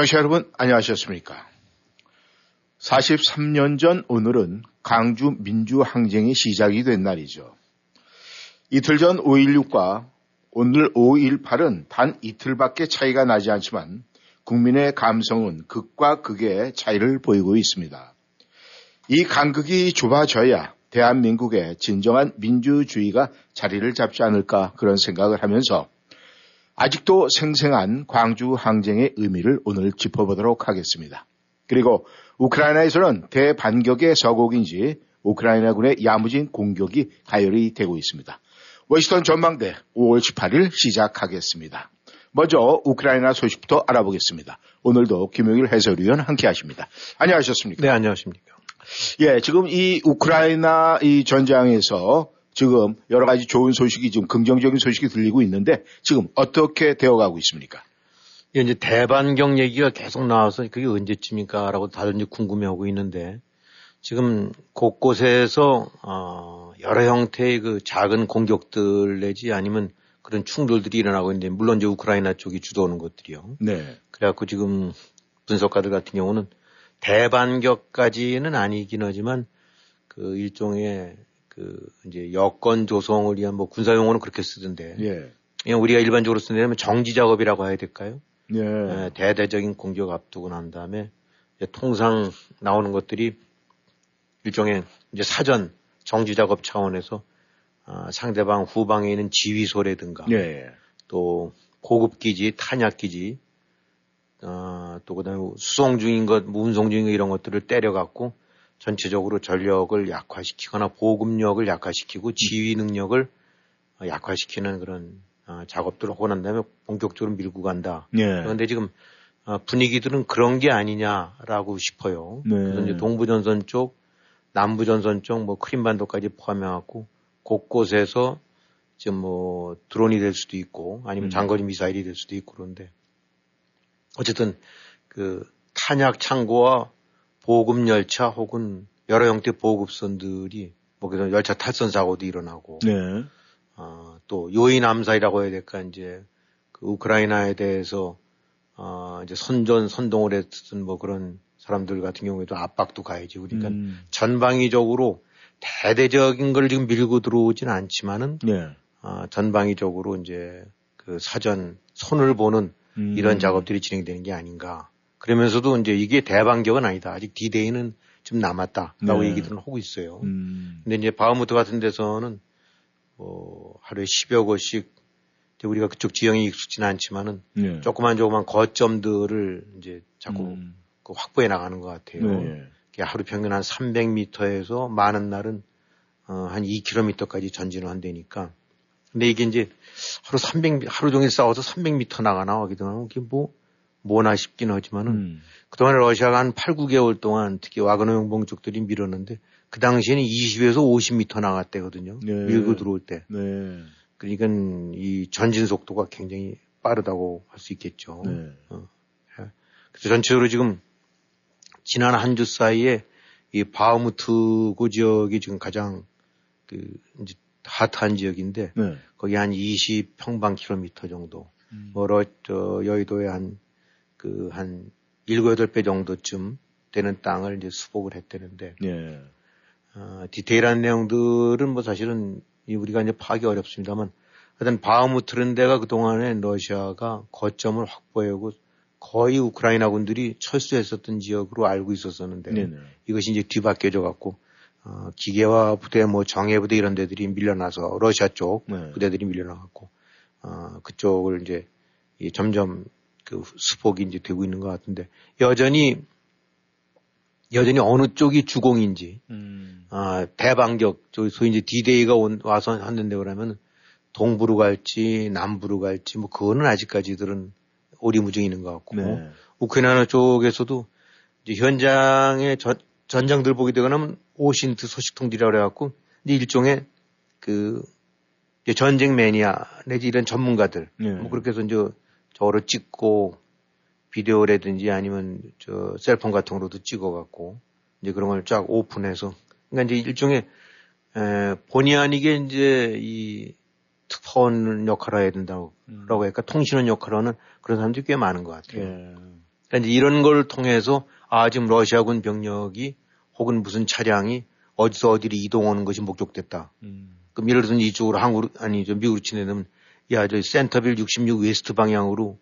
청취자 여러분, 안녕하셨습니까? 43년 전 오늘은 강주 민주항쟁이 시작이 된 날이죠. 이틀 전 5.16과 오늘 5.18은 단 이틀밖에 차이가 나지 않지만 국민의 감성은 극과 극의 차이를 보이고 있습니다. 이 간극이 좁아져야 대한민국의 진정한 민주주의가 자리를 잡지 않을까 그런 생각을 하면서 아직도 생생한 광주 항쟁의 의미를 오늘 짚어보도록 하겠습니다. 그리고 우크라이나에서는 대반격의 서곡인지 우크라이나군의 야무진 공격이 가열이 되고 있습니다. 워싱턴 전망대 5월 18일 시작하겠습니다. 먼저 우크라이나 소식부터 알아보겠습니다. 오늘도 김용일 해설위원 함께 하십니다. 안녕하셨습니까? 네, 안녕하십니까. 예, 지금 이 우크라이나 이 전장에서 지금 여러 가지 좋은 소식이 좀 긍정적인 소식이 들리고 있는데 지금 어떻게 되어가고 있습니까? 예, 이제 대반경 얘기가 계속 나와서 그게 언제쯤일까라고 다들 이제 궁금해하고 있는데 지금 곳곳에서 어, 여러 형태의 그 작은 공격들 내지 아니면 그런 충돌들이 일어나고 있는데 물론 이제 우크라이나 쪽이 주도하는 것들이요. 네. 그래갖고 지금 분석가들 같은 경우는 대반격까지는 아니긴 하지만 그 일종의 그 이제 여건 조성을 위한 뭐 군사 용어는 그렇게 쓰던데. 예. 그냥 우리가 일반적으로 쓰는 정지 작업이라고 해야 될까요? 예. 예, 대대적인 공격 앞두고 난 다음에 통상 나오는 것들이 일종의 이제 사전 정지 작업 차원에서 아, 상대방 후방에 있는 지휘소라든가 예. 또 고급 기지, 탄약 기지, 어, 또 그다음에 수송 중인 것, 운송 중인 것 이런 것들을 때려갖고 전체적으로 전력을 약화시키거나 보급력을 약화시키고 지휘 능력을 어, 약화시키는 그런 어, 작업들을 하고 난 다음에 본격적으로 밀고 간다. 예. 그런데 지금 어, 분위기들은 그런 게 아니냐라고 싶어요. 네. 그래서 이제 동부전선 쪽, 남부전선 쪽, 뭐 크림반도까지 포함해갖고 곳곳에서 지금 뭐 드론이 될 수도 있고 아니면 음. 장거리 미사일이 될 수도 있고 그런데 어쨌든 그 탄약 창고와 보급 열차 혹은 여러 형태 보급선들이 뭐 그래서 열차 탈선 사고도 일어나고 네. 어, 또 요인 암살이라고 해야 될까 이제 그 우크라이나에 대해서 어, 이제 선전 선동을 했던 뭐 그런 사람들 같은 경우에도 압박도 가야지 그러니까 음. 전방위적으로 대대적인 걸 지금 밀고 들어오지는 않지만은 네. 어, 전방위적으로 이제 그 사전 손을 보는 음. 이런 작업들이 진행되는 게 아닌가. 그러면서도 이제 이게 대반격은 아니다. 아직 디데이는 좀 남았다라고 네. 얘기들은 하고 있어요. 음. 근데 이제 바흐무트 같은 데서는 뭐 하루에 10여 곳씩 우리가 그쪽 지형이 익숙지는 않지만은 네. 조그만 조그만 거점들을 이제 자꾸 음. 그 확보해 나가는 것 같아요. 네. 하루 평균 한 300m에서 많은 날은 어, 한 2km까지 전진을 한다니까. 근데 이게 이제 하루 300, 하루 종일 싸워서 300m 나가나 하기도 하고 이게 뭐, 뭐나 싶긴 하지만은 음. 그동안 러시아가 한 8, 9개월 동안 특히 와그너 용봉 쪽들이 밀었는데 그 당시에는 20에서 50m 나갔대거든요. 네. 밀고 들어올 때. 네. 그러니까 이 전진 속도가 굉장히 빠르다고 할 수 있겠죠. 네. 그래서 전체적으로 지금 지난 한 주 사이에 이 바흐무트 고 지역이 지금 가장 그 이제 핫한 지역인데 네. 거기 한 20 평방 킬로미터 정도. 음. 뭐 러 저 여의도에 한 그한 7, 8배 정도쯤 되는 땅을 이제 수복을 했다는데 네. 어, 디테일한 내용들은 뭐 사실은 이 우리가 이제 파악이 어렵습니다만 하여튼 바흐무트는 데가 그동안에 러시아가 거점을 확보하고 거의 우크라이나 군들이 철수했었던 지역으로 알고 있었었는데 네네. 이것이 이제 뒤바뀌어져 갖고 어, 기계화 부대 뭐 정예 부대 이런 데들이 밀려나서 러시아 쪽 네. 부대들이 밀려나갖고 어, 그쪽을 이제 이 점점 그 이제 되고 있는 것 같은데 여전히 여전히 어느 쪽이 주공인지 음. 아, 대반격, 저 소위 이제 디데이가 온, 와서 했는데 그러면 동부로 갈지 남부로 갈지 뭐 그거는 아직까지들은 오리무중이 있는 것 같고 네. 우크라이나 쪽에서도 이제 현장에 전, 전장들 보게 되거나 오신트 소식통들이라고 그래갖고 이제 일종의 그 전쟁 매니아 내지 이런 전문가들 네. 뭐 그렇게 해서 이제 저를 찍고 비디오라든지 아니면 저 셀폰 같은 거로도 찍어갖고 이제 그런 걸 쫙 오픈해서 그러니까 이제 일종의 에, 본의 아니게 이제 이 특파원 역할을 해야 된다고 라고 할까 통신원 역할을 하는 그런 사람들이 꽤 많은 것 같아요. 예. 그러니까 이제 이런 걸 통해서 아 지금 러시아군 병력이 혹은 무슨 차량이 어디서 어디로 이동하는 것이 목격됐다. 음. 그럼 예를 들어서 이쪽으로 한국으로 아니 저 미국으로 치면 야 저 센터빌 66 West 방향으로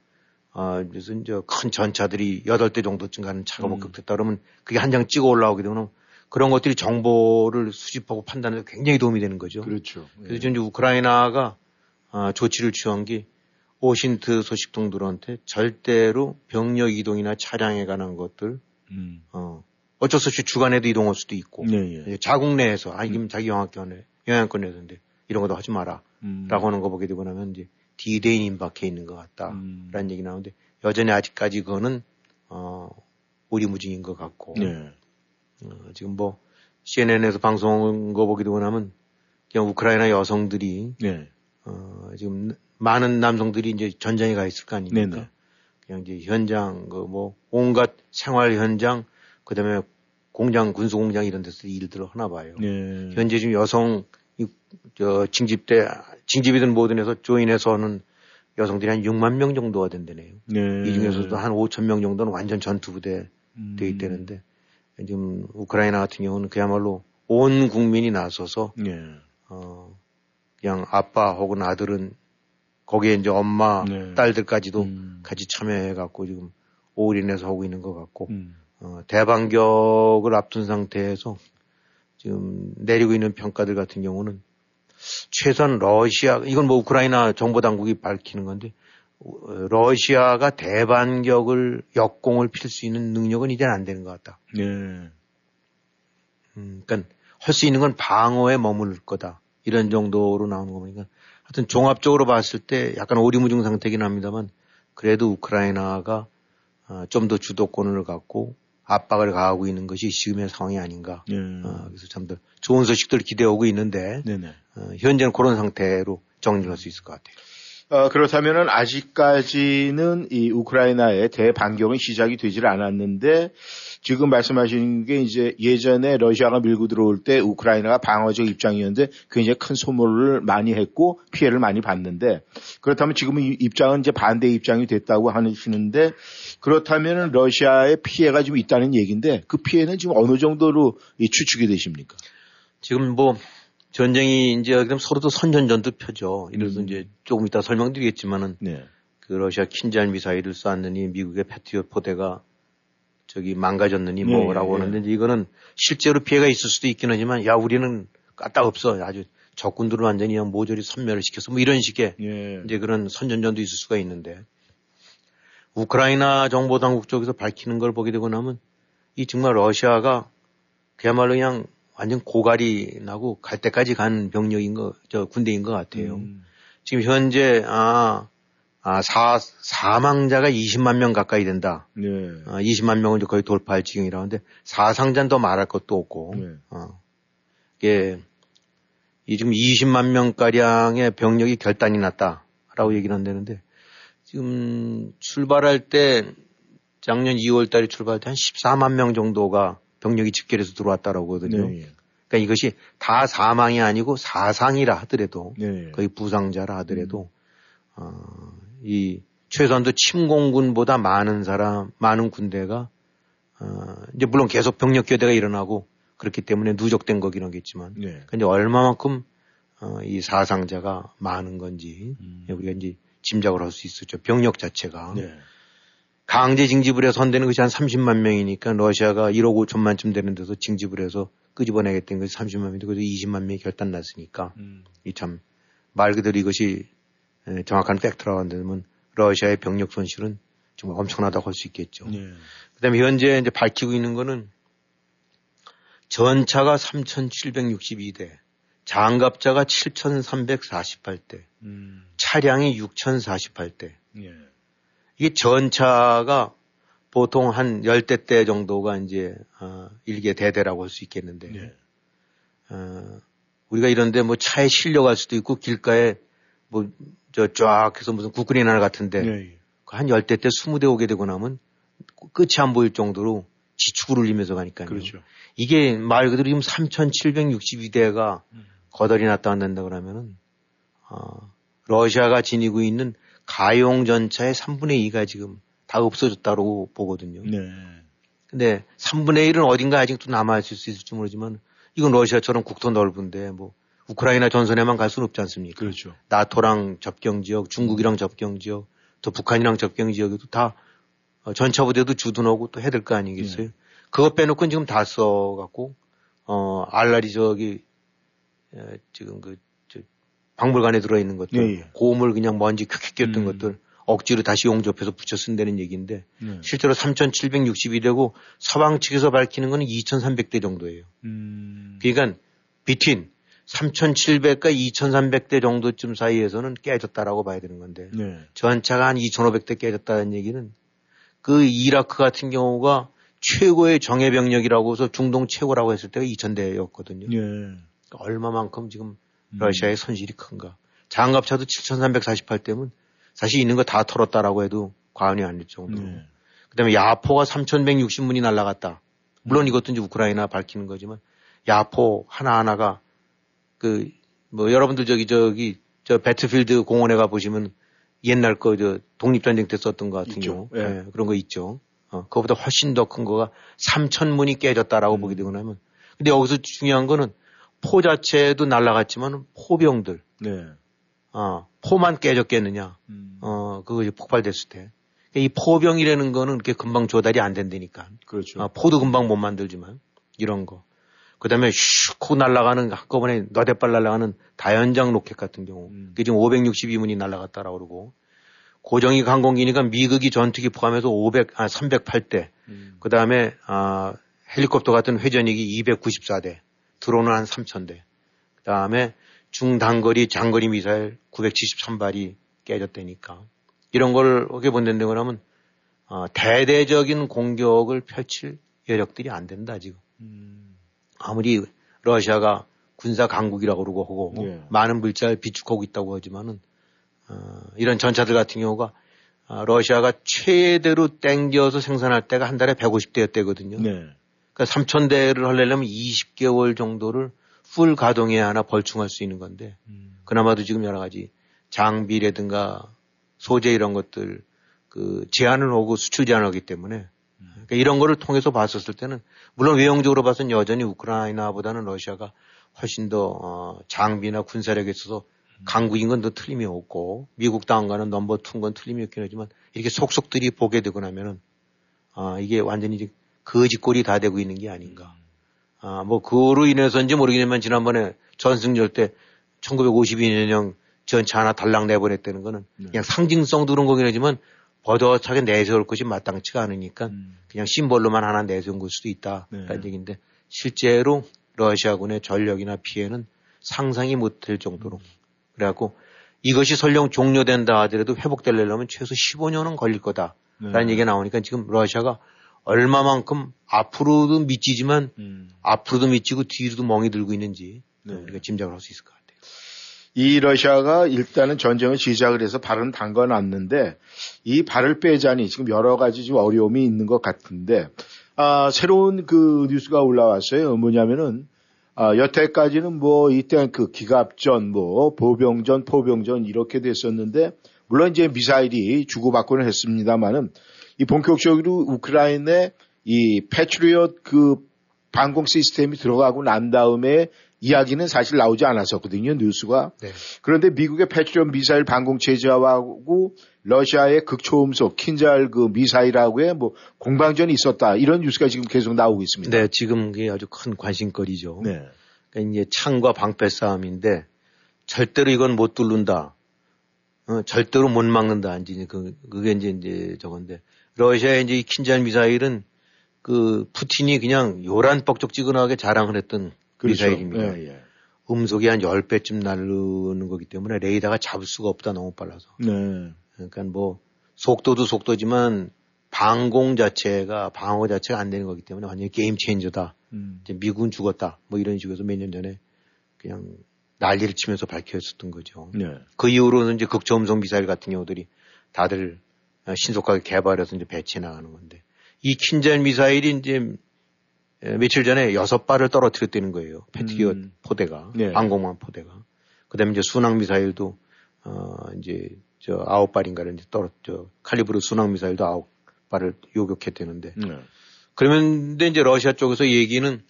아 무슨 저 큰 전차들이 8대 정도쯤 가는 차가 음. 목격됐다 그러면 그게 한 장 찍어 올라오게 되면 그런 것들이 정보를 수집하고 판단에 굉장히 도움이 되는 거죠. 그렇죠. 그래서 이제 우크라이나가 아, 조치를 취한 게 오신트 소식통들한테 절대로 병력 이동이나 차량에 관한 것들 음. 어, 어쩔 수 없이 주간에도 이동할 수도 있고 네, 예. 예, 자국 내에서 아 이게 자기 영향권에 영향권에서인데 이런 것도 하지 마라라고 음. 하는 거 보게 되고 나면 이제 디데인 임박해 있는 것 같다라는 음. 얘기 나오는데 여전히 아직까지 그거는 어 오리무중인 것 같고 네. 어, 지금 뭐 CNN에서 방송한 거 보게 되고 나면 그냥 우크라이나 여성들이 네. 어, 지금 많은 남성들이 이제 전장에 가 있을 거 아닙니까? 네네. 그냥 이제 현장, 그 뭐, 온갖 생활 현장, 그 다음에 공장, 군수 공장 이런 데서 일들을 하나 봐요. 네. 현재 지금 여성, 이, 저, 징집대, 징집이든 뭐든 해서 조인해서 하는 여성들이 한 6만 명 정도가 된다네요. 네. 이 중에서도 한 5천 명 정도는 완전 전투 부대 음. 돼 있다는데, 지금 우크라이나 같은 경우는 그야말로 온 국민이 나서서 네. 어, 그냥 아빠 혹은 아들은 거기에 이제 엄마, 네. 딸들까지도 음. 같이 참여해 갖고 지금 올인해서 하고 있는 것 같고, 음. 어, 대반격을 앞둔 상태에서 지금 내리고 있는 평가들 같은 경우는 최소한 러시아, 이건 뭐 우크라이나 정보당국이 밝히는 건데, 어, 러시아가 대반격을 역공을 필 수 있는 능력은 이제는 안 되는 것 같다. 네. 음, 그러니까 할 수 있는 건 방어에 머무를 거다. 이런 정도로 나오는 거 보니까 하여튼 종합적으로 봤을 때 약간 오리무중 상태긴 합니다만 그래도 우크라이나가 어, 좀더 주도권을 갖고 압박을 가하고 있는 것이 지금의 상황이 아닌가. 네. 어, 그래서 참 더 좋은 소식들 기대하고 있는데 네 네. 어, 현재는 그런 상태로 정리할 수 있을 것 같아요. 어, 그렇다면은 아직까지는 이 우크라이나의 대반격은 시작이 되질 않았는데 지금 말씀하신 게 이제 예전에 러시아가 밀고 들어올 때 우크라이나가 방어적 입장이었는데 굉장히 큰 소모를 많이 했고 피해를 많이 봤는데 그렇다면 지금 이 입장은 이제 반대 입장이 됐다고 하시는데 그렇다면은 러시아의 피해가 좀 있다는 얘기인데 그 피해는 지금 어느 정도로 이 추측이 되십니까? 지금 뭐 전쟁이 이제 그럼 서로도 선전전도 펴죠. 이래서 음. 이제 조금 이따 설명드리겠지만은 네. 그 러시아 킨잔 미사일을 쐈느니 미국의 패트리엇 포대가 저기 망가졌느니 네, 뭐라고 네. 하는데 이제 이거는 실제로 피해가 있을 수도 있긴 하지만 야 우리는 까딱 없어 아주 적군들을 완전히 모조리 섬멸을 시켜서 뭐 이런 식의 예. 이제 그런 선전전도 있을 수가 있는데 우크라이나 정보 당국 쪽에서 밝히는 걸 보게 되고 나면 이 정말 러시아가 그야말로 그냥 완전 고갈이 나고 갈 때까지 간 병력인 거, 저 군대인 것 같아요. 음. 지금 현재 아, 아 사, 사망자가 20만 명 가까이 된다. 네. 아, 20만 명을 이제 거의 돌파할 지경이라고 하는데 사상자는 더 말할 것도 없고 네. 어. 이게 이 지금 20만 명가량의 병력이 결단이 났다라고 얘기를 한다는데 지금 출발할 때 작년 2월 달에 출발할 때 한 14만 명 정도가 병력이 집결해서 들어왔다라고 하거든요. 네. 예. 그러니까 이것이 다 사망이 아니고 사상이라 하더라도 네. 거의 부상자라 하더라도 어, 이 최소한도 침공군보다 많은 사람, 많은 군대가 어, 이제 물론 계속 병력 교대가 일어나고 그렇기 때문에 누적된 거긴 하겠지만 네. 근데 얼마만큼 어, 이 사상자가 많은 건지 음. 우리가 이제 짐작을 할 수 있었죠. 병력 자체가 네. 강제 징집을 해서 선대는 것이 한 30만 명이니까 러시아가 1억 5천만쯤 되는 데서 징집을 해서 끄집어내겠다는 것이 30만 명인데 그래서 20만 명이 결단 났으니까 음. 이참 말 그대로 이것이 에, 정확한 팩트라고 한다면 러시아의 병력 손실은 정말 엄청나다고 할 수 있겠죠. 네. 그다음에 현재 이제 밝히고 있는 거는 전차가 3,762대, 장갑차가 7,348대, 음. 차량이 6,048대. 예. 이게 전차가 보통 한 열대 대 정도가 이제 어, 일개 대대라고 할 수 있겠는데 네. 어, 우리가 이런데 뭐 차에 실려갈 수도 있고 길가에 뭐 저 쫙 해서 무슨 국군이 나라 같은데 네. 한 열대 때 스무 대 오게 되고 나면 끝이 안 보일 정도로 지축을 울리면서 가니까요. 그렇죠. 이게 말 그대로 지금 3,762대가 음. 거덜이 났다 안 된다 그러면은 어, 러시아가 지니고 있는 가용 전차의 3분의 2가 지금 다 없어졌다고 보거든요. 네. 근데 3분의 1은 어딘가 아직도 남아있을 수 있을지 모르지만 이건 러시아처럼 국토 넓은데 뭐 우크라이나 전선에만 갈 수는 없지 않습니까? 그렇죠. 나토랑 접경 지역, 중국이랑 접경 지역, 또 북한이랑 접경 지역에도 다 어, 전차 부대도 주둔하고 또 해야 될 거 아니겠어요? 네. 그것 빼놓고는 지금 다 써갖고 어 알라리 저기 에, 지금 그 저, 박물관에 들어있는 것들 예, 예. 고음을 그냥 먼지 큐큐 꼈던 음. 것들 억지로 다시 용접해서 붙여 쓴다는 얘기인데 네. 실제로 3,762대고 서방 측에서 밝히는 거는 2,300대 정도예요. 음. 그러니까 비틴 3,700과 2,300대 정도쯤 사이에서는 깨졌다라고 봐야 되는 건데 네. 전차가 한 2,500대 깨졌다는 얘기는 그 이라크 같은 경우가 최고의 정예 병력이라고 해서 중동 최고라고 했을 때가 2,000대였거든요. 네. 얼마만큼 지금 음. 러시아의 손실이 큰가. 장갑차도 7,348대면 사실 있는 거 다 털었다라고 해도 과언이 아닐 정도로. 네. 그다음에 야포가 3,160문이 날라갔다. 물론 이것도 이제 우크라이나 밝히는 거지만 야포 하나하나가 그 뭐 여러분들 저기 저기 저 배트필드 공원에 가 보시면 옛날 거 저 독립전쟁 때 썼던 거 같은 있죠. 경우 예. 예, 그런 거 있죠. 어, 그거보다 훨씬 더 큰 거가 3,000문이 깨졌다라고 음. 보게 되고 나면 근데 여기서 중요한 거는 포 자체도 날라갔지만 포병들 네. 어, 포만 깨졌겠느냐 음. 어, 그거 이제 폭발됐을 때. 이 포병이라는 거는 그렇게 금방 조달이 안 된다니까. 그렇죠. 아, 포도 금방 못 만들지만 이런 거. 그 다음에 슉 날아가는 한꺼번에 너댓발 날아가는 다연장 로켓 같은 경우. 음. 그게 지금 562문이 날아갔다라고 그러고. 고정익 항공기니까 미국이 전투기 포함해서 500, 아, 308대. 음. 그 다음에, 아, 헬리콥터 같은 회전익이 294대. 드론은 한 3000대. 그 다음에 중단거리 장거리 미사일 973발이 깨졌다니까. 이런 걸 어떻게 본다는 거라면, 어, 대대적인 공격을 펼칠 여력들이 안 된다, 지금. 음. 아무리 러시아가 군사 강국이라고 그러고 하고 예. 많은 물자를 비축하고 있다고 하지만은 어, 이런 전차들 같은 경우가 아, 러시아가 최대로 땡겨서 생산할 때가 한 달에 150대였대거든요. 네. 그러니까 3,000대를 하려면 20개월 정도를 풀 가동해야 하나 벌충할 수 있는 건데 음. 그나마도 지금 여러 가지 장비라든가 소재 이런 것들 그 제한을 오고 수출 제한을 하기 때문에 그러니까 이런 거를 통해서 봤었을 때는 물론 외형적으로 봐서는 여전히 우크라이나보다는 러시아가 훨씬 더 어, 장비나 군사력에 있어서 강국인 건 더 틀림이 없고 미국 당과는 넘버 투인 건 틀림이 없긴 하지만 이렇게 속속들이 보게 되고 나면은 아 이게 완전히 이제 거짓골이 다 되고 있는 게 아닌가. 아 뭐 그로 인해서인지 모르겠지만 지난번에 전승절 때 1952년형 전차 하나 달랑 내보냈다는 거는 네. 그냥 상징성도 그런 거긴 하지만 버젓하게 내세울 것이 마땅치가 않으니까 음. 그냥 심벌로만 하나 내세운 걸 수도 있다라는 네. 얘기인데 실제로 러시아군의 전력이나 피해는 상상이 못될 정도로 그래갖고 이것이 설령 종료된다 하더라도 회복되려면 최소 15년은 걸릴 거다라는 네. 얘기가 나오니까 지금 러시아가 얼마만큼 앞으로도 미치지만 음. 앞으로도 미치고 뒤로도 멍이 들고 있는지 네. 우리가 짐작을 할 수 있을 것 같아요. 이 러시아가 일단은 전쟁을 시작을 해서 발은 담궈놨는데 이 발을 빼자니 지금 여러 가지 좀 어려움이 있는 것 같은데 아, 새로운 그 뉴스가 올라왔어요. 뭐냐면은 아, 여태까지는 뭐 이때 그 기갑전, 뭐 보병전, 포병전 이렇게 됐었는데 물론 이제 미사일이 주고받고는 했습니다만은 이 본격적으로 우크라이나에 이 패트리엇 그 방공 시스템이 들어가고 난 다음에 이야기는 사실 나오지 않았었거든요, 뉴스가. 네. 그런데 미국의 패트리엇 미사일 방공 체제하고 러시아의 극초음속 킨잘 그 미사일하고의 뭐 공방전이 있었다. 이런 뉴스가 지금 계속 나오고 있습니다. 네, 지금 그게 아주 큰 관심거리죠. 네. 그러니까 이제 창과 방패 싸움인데 절대로 이건 못 뚫는다. 어, 절대로 못 막는다. 이제 그 그게 이제 이제 저건데 러시아의 이제 이 킨잘 미사일은 그 푸틴이 그냥 요란 뻑적지근하게 자랑을 했던 미사일입니다. 예, 예. 음속이 한 10배쯤 날르는 거기 때문에 레이더가 잡을 수가 없다. 너무 빨라서. 네. 그러니까 뭐 속도도 속도지만 방공 자체가 방어 자체가 안 되는 거기 때문에 완전히 게임 체인저다. 음. 이제 미국은 죽었다. 뭐 이런 식으로 몇 년 전에 그냥 난리를 치면서 밝혀졌던 거죠. 네. 그 이후로는 이제 극저음속 미사일 같은 경우들이 다들 어, 신속하게 개발해서 이제 배치해 나가는 건데 이 킨잘 미사일이 이제 에, 며칠 전에 여섯 발을 떨어뜨렸다는 거예요. 패트리엇 음. 포대가 네. 방공망 포대가. 그다음에 이제 순항 미사일도 어 이제 저 아홉 발인가를 이제 떨어 저 칼리브르 순항 미사일도 아홉 발을 요격했다는데 네. 그러면 이제 러시아 쪽에서 얘기는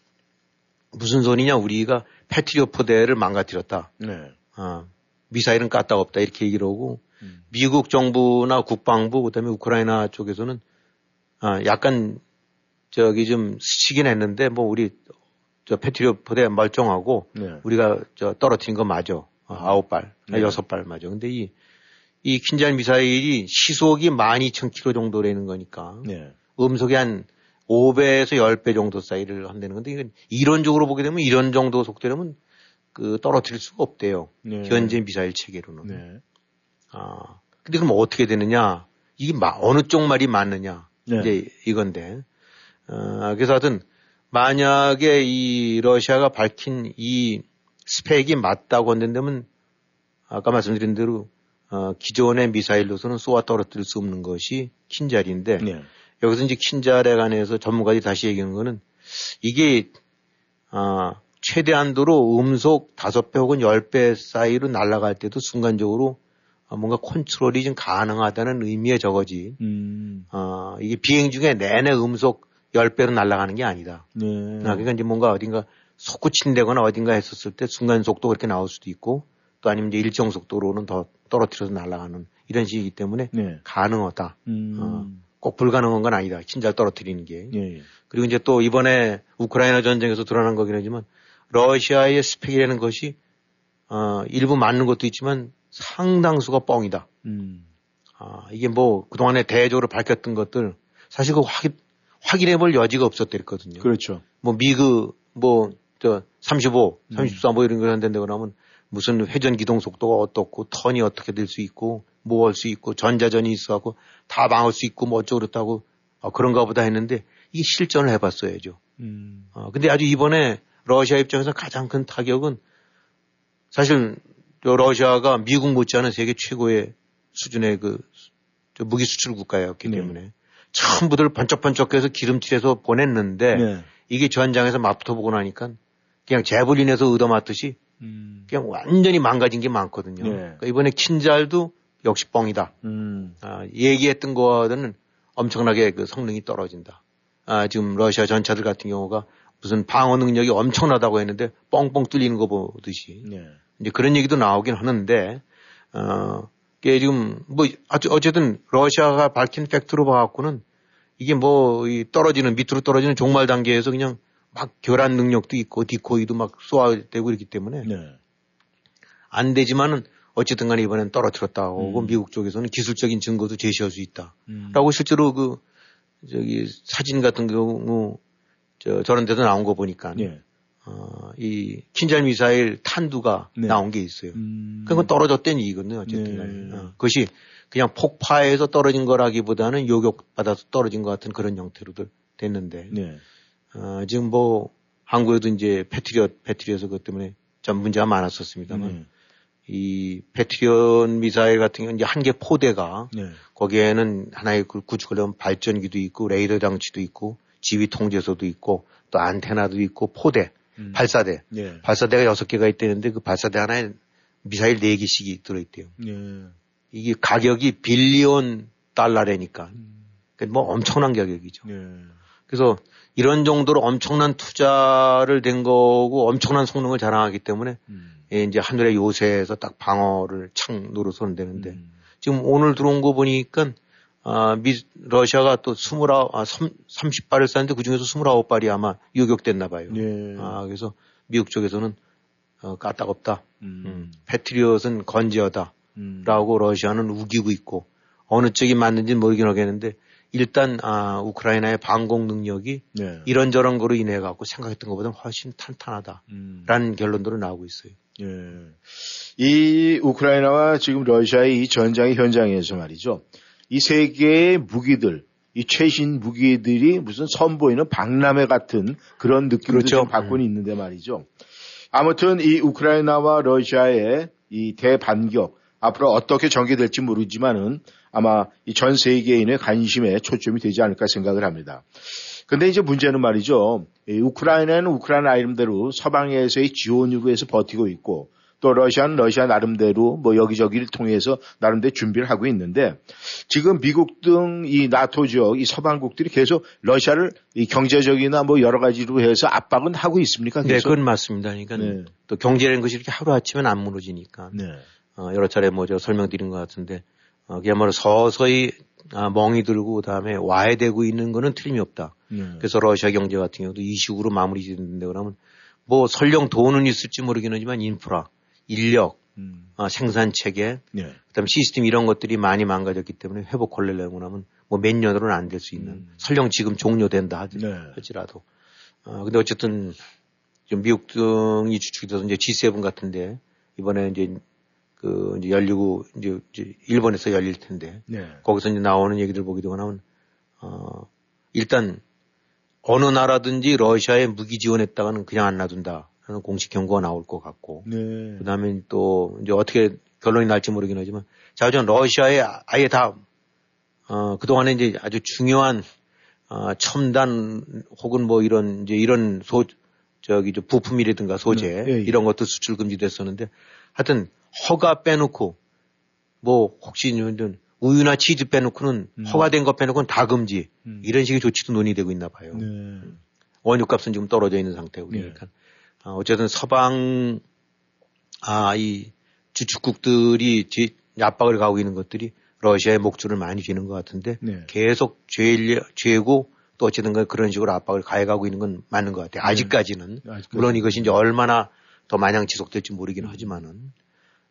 무슨 소리냐 우리가 패트리엇 포대를 망가뜨렸다. 네. 아, 미사일은 까딱 없다 이렇게 얘기를 하고 음. 미국 정부나 국방부 그다음에 우크라이나 쪽에서는 아, 약간 저기 좀 스치긴 했는데 뭐 우리 저 패트리엇 포대 멀쩡하고 네. 우리가 저 떨어뜨린 거 맞아. 어, 아홉 발, 네. 여섯 발 맞아. 근데 이, 이 킨잘 미사일이 시속이 12,000km 정도라는 거니까 네. 음속이 한 5배에서 10배 정도 사이를 한다는 건데 이건 이론적으로 보게 되면 이런 정도 속도라면 그 떨어뜨릴 수가 없대요. 네. 현재 미사일 체계로는. 네. 아. 근데 그럼 어떻게 되느냐? 이게 마- 어느 쪽 말이 맞느냐? 네. 이제 이건데. 어, 그래서 하여튼 만약에 이 러시아가 밝힌 이 스펙이 맞다고 한다면 아까 말씀드린 대로 어, 기존의 미사일로서는 쏘아 떨어뜨릴 수 없는 것이 킨잘인데 네. 여기서 이제 킨잘에 관해서 전문가들이 다시 얘기하는 거는 이게 아, 최대한도로 음속 5배 혹은 10배 사이로 날아갈 때도 순간적으로 아, 뭔가 컨트롤이 좀 가능하다는 의미의 저거지. 음. 아, 이게 비행 중에 내내 음속 10배로 날아가는 게 아니다. 네. 아, 그러니까 이제 뭔가 어딘가 솟구친다거나 어딘가 했었을 때 순간 속도 그렇게 나올 수도 있고 또 아니면 이제 일정 속도로는 더 떨어뜨려서 날아가는 이런 식이기 때문에 네. 가능하다. 음. 어. 꼭 불가능한 건 아니다. 친잘 떨어뜨리는 게. 예, 예. 그리고 이제 또 이번에 우크라이나 전쟁에서 드러난 거긴 하지만 러시아의 스펙이라는 것이 어, 일부 맞는 것도 있지만 상당수가 뻥이다. 음. 아, 이게 뭐 그동안에 대조로 밝혔던 것들 사실 그 확인, 확인해 볼 여지가 없었댔거든요. 그렇죠. 뭐 미그 뭐 저 35, 음. 34 뭐 이런 걸 한다고 그러면 무슨 회전 기동 속도가 어떻고 턴이 어떻게 될 수 있고 뭐 할 수 있고 전자전이 있어 갖고 다 막을 수 있고 뭐 어쩌고 그렇다고 아, 그런가 보다 했는데 이게 실전을 해 봤어야죠. 음. 어, 근데 아주 이번에 러시아 입장에서 가장 큰 타격은 사실 저 러시아가 미국 못지않은 세계 최고의 수준의 그저 무기 수출 국가였기 네. 때문에 전부들 번쩍번쩍해서 기름칠해서 보냈는데 네. 이게 전장에서 맞붙어 보고 나니까 그냥 제블린에서 얻어맞듯이 음. 그냥 완전히 망가진 게 많거든요. 네. 그러니까 이번에 킨잘도 역시 뻥이다. 음. 아, 얘기했던 거와는 엄청나게 그 성능이 떨어진다. 아, 지금 러시아 전차들 같은 경우가 무슨 방어 능력이 엄청나다고 했는데 뻥뻥 뚫리는 거 보듯이 네. 이제 그런 얘기도 나오긴 하는데 어, 이게 지금 뭐 아주 어쨌든 러시아가 밝힌 팩트로 봐갖고는 이게 뭐이 떨어지는 밑으로 떨어지는 종말 단계에서 그냥 막 교란 능력도 있고 디코이도 막 쏘아대고 이렇기 때문에 네. 안 되지만은 어쨌든 간에 이번엔 떨어뜨렸다고 음. 미국 쪽에서는 기술적인 증거도 제시할 수 있다. 음. 라고 실제로 그 저기 사진 같은 경우 저 저런 데도 나온 거 보니까 네. 어, 이 킨잘 미사일 탄두가 네. 나온 게 있어요. 음. 그건 떨어졌다는 얘기거든요. 어쨌든 네. 어, 그것이 그냥 폭파해서 떨어진 거라기보다는 요격받아서 떨어진 것 같은 그런 형태로들 됐는데 네. 어, 지금 뭐 한국에도 이제 패트리엇 패트리엇 그것 때문에 좀 문제가 많았었습니다만 네. 이 패트리엇 미사일 같은 경우는 이제 한 개 포대가 네. 거기에는 하나의 그 구축하려면 발전기도 있고 레이더 장치도 있고 지휘 통제소도 있고 또 안테나도 있고 포대, 음. 발사대. 네. 발사대가 여섯 개가 있다는데 그 발사대 하나에 미사일 네 개씩이 들어있대요. 네. 이게 가격이 빌리온 달러라니까. 그러니까 뭐 엄청난 가격이죠. 네. 그래서 이런 정도로 엄청난 투자를 된 거고 엄청난 성능을 자랑하기 때문에 음. 예, 이제 하늘의 요새에서 딱 방어를 착 노려서는 되는데 음. 지금 오늘 들어온 거 보니까 아, 미, 러시아가 또 29, 아, 3, 30발을 쐈는데 그 중에서 29발이 아마 요격됐나 봐요. 네. 아, 그래서 미국 쪽에서는 어, 까딱없다. 음. 음, 패트리엇은 건재하다. 음. 라고 러시아는 우기고 있고 어느 쪽이 맞는지는 모르긴 하겠는데 일단 아, 우크라이나의 방공 능력이 네. 이런저런 거로 인해 갖고 생각했던 것보다 훨씬 탄탄하다라는 음. 결론들은 나오고 있어요. 예. 이 우크라이나와 지금 러시아의 이 전장의 현장에서 말이죠. 이세 개의 무기들, 이 최신 무기들이 무슨 선보이는 박람회 같은 그런 느낌도 그렇죠. 좀 받고는 있는데 말이죠. 아무튼 이 우크라이나와 러시아의 이 대반격 앞으로 어떻게 전개될지 모르지만은 아마 이 전 세계인의 관심에 초점이 되지 않을까 생각을 합니다. 근데 이제 문제는 말이죠. 이 우크라이나는 우크라이나 나름대로 서방에서의 지원으로 해서 버티고 있고 또 러시아는 러시아 나름대로 뭐 여기저기를 통해서 나름대로 준비를 하고 있는데 지금 미국 등 이 나토 지역 이 서방국들이 계속 러시아를 이 경제적이나 뭐 여러 가지로 해서 압박은 하고 있습니까? 네, 계속? 그건 맞습니다. 그러니까 네. 또 경제라는 것이 이렇게 하루 아침에 안 무너지니까 네. 어, 여러 차례 뭐저 설명드린 것 같은데 어, 그야말로 서서히 아, 멍이 들고 그다음에 와해되고 있는 거는 틀림이 없다. 네. 그래서 러시아 경제 같은 경우도 이 식으로 마무리되는데 그러면 뭐 설령 돈은 있을지 모르긴 하지만 인프라, 인력, 음. 어, 생산 체계, 네. 그다음 시스템 이런 것들이 많이 망가졌기 때문에 회복하려고 하면 뭐 몇 년으로는 안 될 수 있는 음. 설령 지금 종료된다 하지- 네. 할지라도 어 근데 어쨌든 좀 미국 등이 주축이 돼서 이제 G7 같은데 이번에 이제 그 이제 열리고 이제, 이제 일본에서 열릴 텐데 네. 거기서 이제 나오는 얘기들 되고 나면 어 일단 어느 나라든지 러시아에 무기 지원했다가는 그냥 안 놔둔다 하는 공식 경고가 나올 것 같고 네. 그 다음에 또 이제 어떻게 결론이 날지 모르긴 하지만 자, 전 러시아에 아예 다 어, 그동안에 이제 아주 중요한 어, 첨단 혹은 뭐 이런 이제 이런 소 저기 저 부품이라든가 소재 네, 예, 예. 이런 것도 수출 금지됐었는데 하여튼 허가 빼놓고 뭐 혹시 이런 우유나 치즈 빼놓고는 음. 허가된 거 빼놓고는 다 금지 음. 이런 식의 조치도 논의되고 있나 봐요. 네. 원유값은 지금 떨어져 있는 상태고 예. 그러니까 아, 어쨌든 서방 아 이 주축국들이 지- 압박을 가고 있는 것들이 러시아의 목줄을 많이 쥐는 것 같은데 네. 계속 죄, 죄고 또 어쨌든 그런 식으로 압박을 가해가고 있는 건 맞는 것 같아요. 아직까지는. 네. 아직까지는. 물론 이것이 이제 얼마나 더 마냥 지속될지 모르긴 하지만은.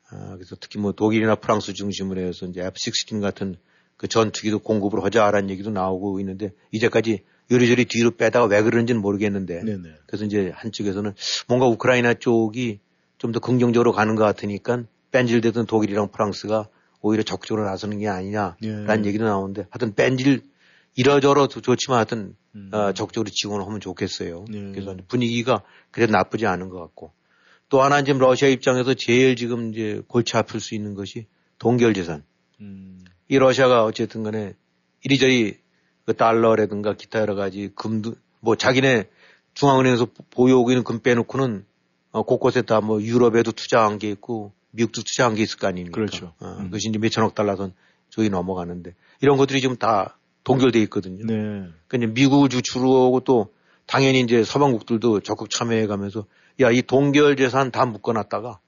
아, 그래서 특히 뭐 독일이나 프랑스 중심으로 해서 이제 F-16 같은 그 전투기도 공급을 하자라는 얘기도 나오고 있는데 이제까지 요리조리 뒤로 빼다가 왜 그런지는 모르겠는데 네네. 그래서 이제 한쪽에서는 뭔가 우크라이나 쪽이 좀 더 긍정적으로 가는 것 같으니까 뺀질되던 독일이랑 프랑스가 오히려 적극적으로 나서는 게 아니냐라는 예. 얘기도 나오는데 하여튼 뺀질 이러저러 도 좋지만 하여튼 음. 어, 적극적으로 지원을 하면 좋겠어요. 예. 그래서 분위기가 그래도 나쁘지 않은 것 같고 또 하나 지금 러시아 입장에서 제일 지금 이제 골치 아플 수 있는 것이 동결 재산. 음. 이 러시아가 어쨌든 간에 이리저리 그 달러라든가 기타 여러 가지 금도 뭐 자기네 중앙은행에서 보유하고 있는 금 빼놓고는 어, 곳곳에 다 뭐 유럽에도 투자한 게 있고 미국도 투자한 게 있을 거 아닙니까? 그렇죠. 어, 음. 그것이 이제 몇천억 달러 선 조이 넘어가는데 이런 것들이 지금 다 동결돼 있거든요. 네. 그러니까 미국을 주축으로 하고 또 당연히 이제 서방국들도 적극 참여해 가면서 야, 이 동결 재산 다 묶어놨다가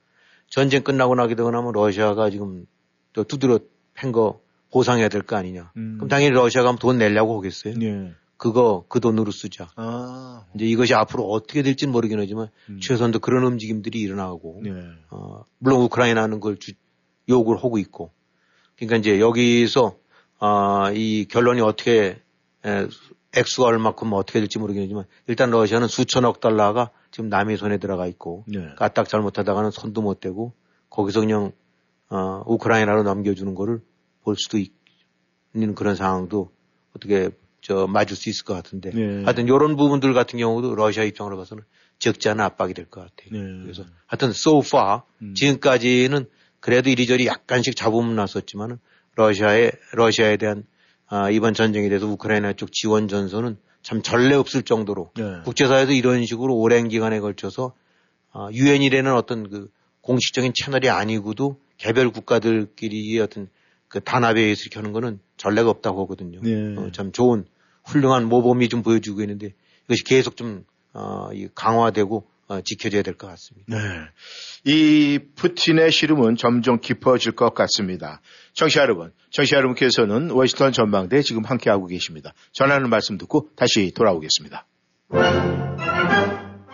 전쟁 끝나고 나게 되고 나면 러시아가 지금 저 두드려 팬 거 보상해야 될 거 아니냐. 음. 그럼 당연히 러시아가 돈 내려고 하겠어요. 네. 그거 그 돈으로 쓰자. 아. 이제 이것이 앞으로 어떻게 될지는 모르긴 하지만 음. 최소한도 그런 움직임들이 일어나고 네. 어, 물론 우크라이나는 그걸 주- 요구를 하고 있고 그러니까 이제 여기서 아, 이 결론이 어떻게 에, 액수가 얼마큼 어떻게 될지 모르겠지만 일단 러시아는 수천억 달러가 지금 남의 손에 들어가 있고 네. 까딱 잘못하다가는 손도 못 대고 거기서 그냥 어, 우크라이나로 넘겨주는 거를 볼 수도 있는 그런 상황도 어떻게 저 맞을 수 있을 것 같은데 네. 하여튼 이런 부분들 같은 경우도 러시아 입장으로 봐서는 적지 않은 압박이 될 것 같아요. 네. 그래서 하여튼 so far 음. 지금까지는 그래도 이리저리 약간씩 잡음은 났었지만은 러시아에 러시아에 대한 아, 이번 전쟁에 대해서 우크라이나 쪽 지원 전선은 참 전례 없을 정도로 네. 국제사회에서 이런 식으로 오랜 기간에 걸쳐서 아, 유엔이라는 어떤 그 공식적인 채널이 아니고도 개별 국가들끼리의 어떤 그 단합에 의해서 이렇게 하는 거는 전례가 없다고 하거든요. 네. 어, 참 좋은 훌륭한 모범이 좀 보여주고 있는데 이것이 계속 좀 어, 이 강화되고 어, 지켜져야 될 것 같습니다. 네. 이 푸틴의 시름은 점점 깊어질 것 같습니다. 청취자 여러분, 청취자 여러분께서는 워싱턴 전망대 지금 함께하고 계십니다. 전하는 말씀 듣고 다시 돌아오겠습니다.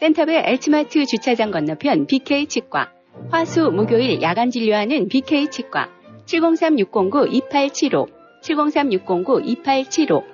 센터베 엘츠마트 주차장 건너편 BK 치과. 화수 목요일 야간 진료하는 BK 치과. 703-609-2875. 703-609-2875.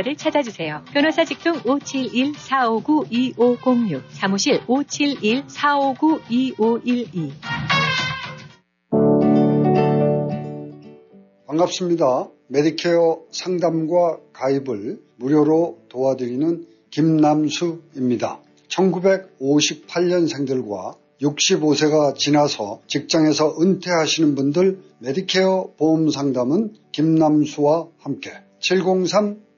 를 찾아주세요. 변호사 직통 571-459-2506, 사무실 571-459-2512. 반갑습니다. 메디케어 상담과 가입을 무료로 도와드리는 김남수입니다. 1958년생들과 65세가 지나서 직장에서 은퇴하시는 분들 메디케어 보험 상담은 김남수와 함께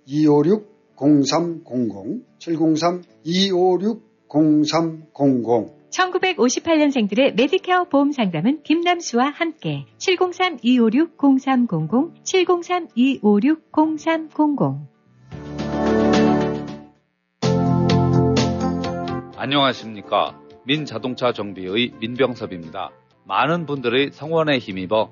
703-256-0300 703-256-0300 1958년생들의 메디케어 보험 상담은 김남수와 함께 703-256-0300 703-256-0300 안녕하십니까. 민자동차 정비의 민병섭입니다. 많은 분들의 성원에 힘입어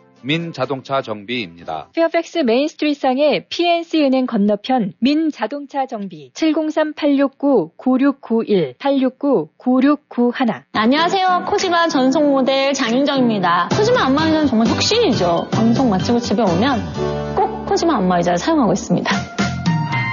민자동차 정비입니다. 페어팩스 메인스트리트상의 PNC 은행 건너편 민자동차 정비 703-869-9691 869-9691 안녕하세요. 코지마 전속 모델 장윤정입니다. 코지마 안마의자는 정말 혁신이죠. 방송 마치고 집에 오면 꼭 코지마 안마의자를 사용하고 있습니다.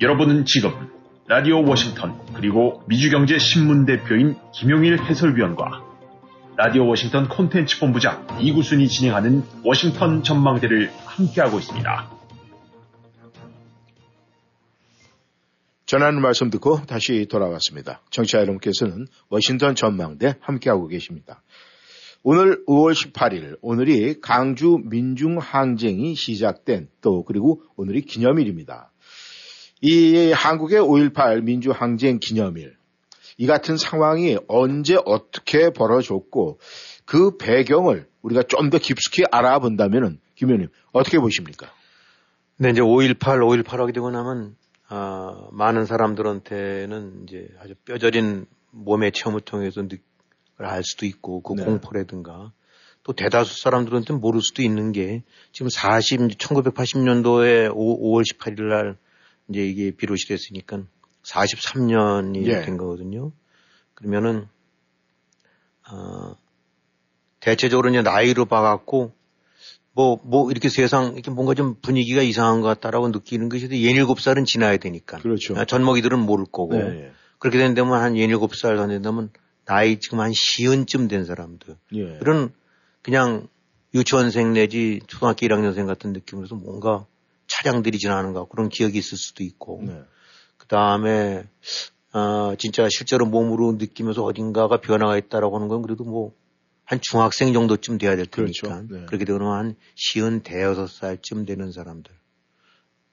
여러분은 지금 라디오 워싱턴 그리고 미주경제 신문 대표인 김용일 해설위원과 라디오 워싱턴 콘텐츠 본부장 이구순이 진행하는 워싱턴 전망대를 함께하고 있습니다. 전하는 말씀 듣고 다시 돌아왔습니다. 정치자 여러분께서는 워싱턴 전망대 함께하고 계십니다. 오늘 5월 18일, 오늘이 강주 민중항쟁이 시작된 또 그리고 오늘이 기념일입니다. 이 한국의 5.18 민주항쟁 기념일, 이 같은 상황이 언제 어떻게 벌어졌고 그 배경을 우리가 좀 더 깊숙이 알아본다면은 김 의원님 어떻게 보십니까? 네, 이제 5.18, 5.18 하게 되고 나면 아, 많은 사람들한테는 이제 아주 뼈저린 몸의 체험을 통해서 알 수도 있고 그 네. 공포라든가 또 대다수 사람들한테는 모를 수도 있는 게 지금 40, 1980년도에 5, 월 18일 날 이제 이게 비롯이 됐으니까 43년이 예. 된 거거든요. 그러면은 어, 대체적으로 이제 나이로 봐갖고 뭐, 뭐, 이렇게 세상, 이렇게 뭔가 좀 분위기가 이상한 것 같다라고 느끼는 것이 17살은 지나야 되니까. 그렇죠. 아, 전먹이들은 모를 거고. 네. 그렇게 된다면 한 17살 안 된다면 나이 지금 한 시은쯤 된 사람들. 예. 그런 그냥 유치원생 내지 초등학교 1학년생 같은 느낌으로서 뭔가 차량들이 지나는 것 같고 그런 기억이 있을 수도 있고. 네. 그 다음에, 아, 진짜 실제로 몸으로 느끼면서 어딘가가 변화가 있다라고 하는 건 그래도 뭐, 한 중학생 정도쯤 돼야 될 테니까. 그렇죠. 네. 그렇게 되면 한 시은 대여섯 살쯤 되는 사람들.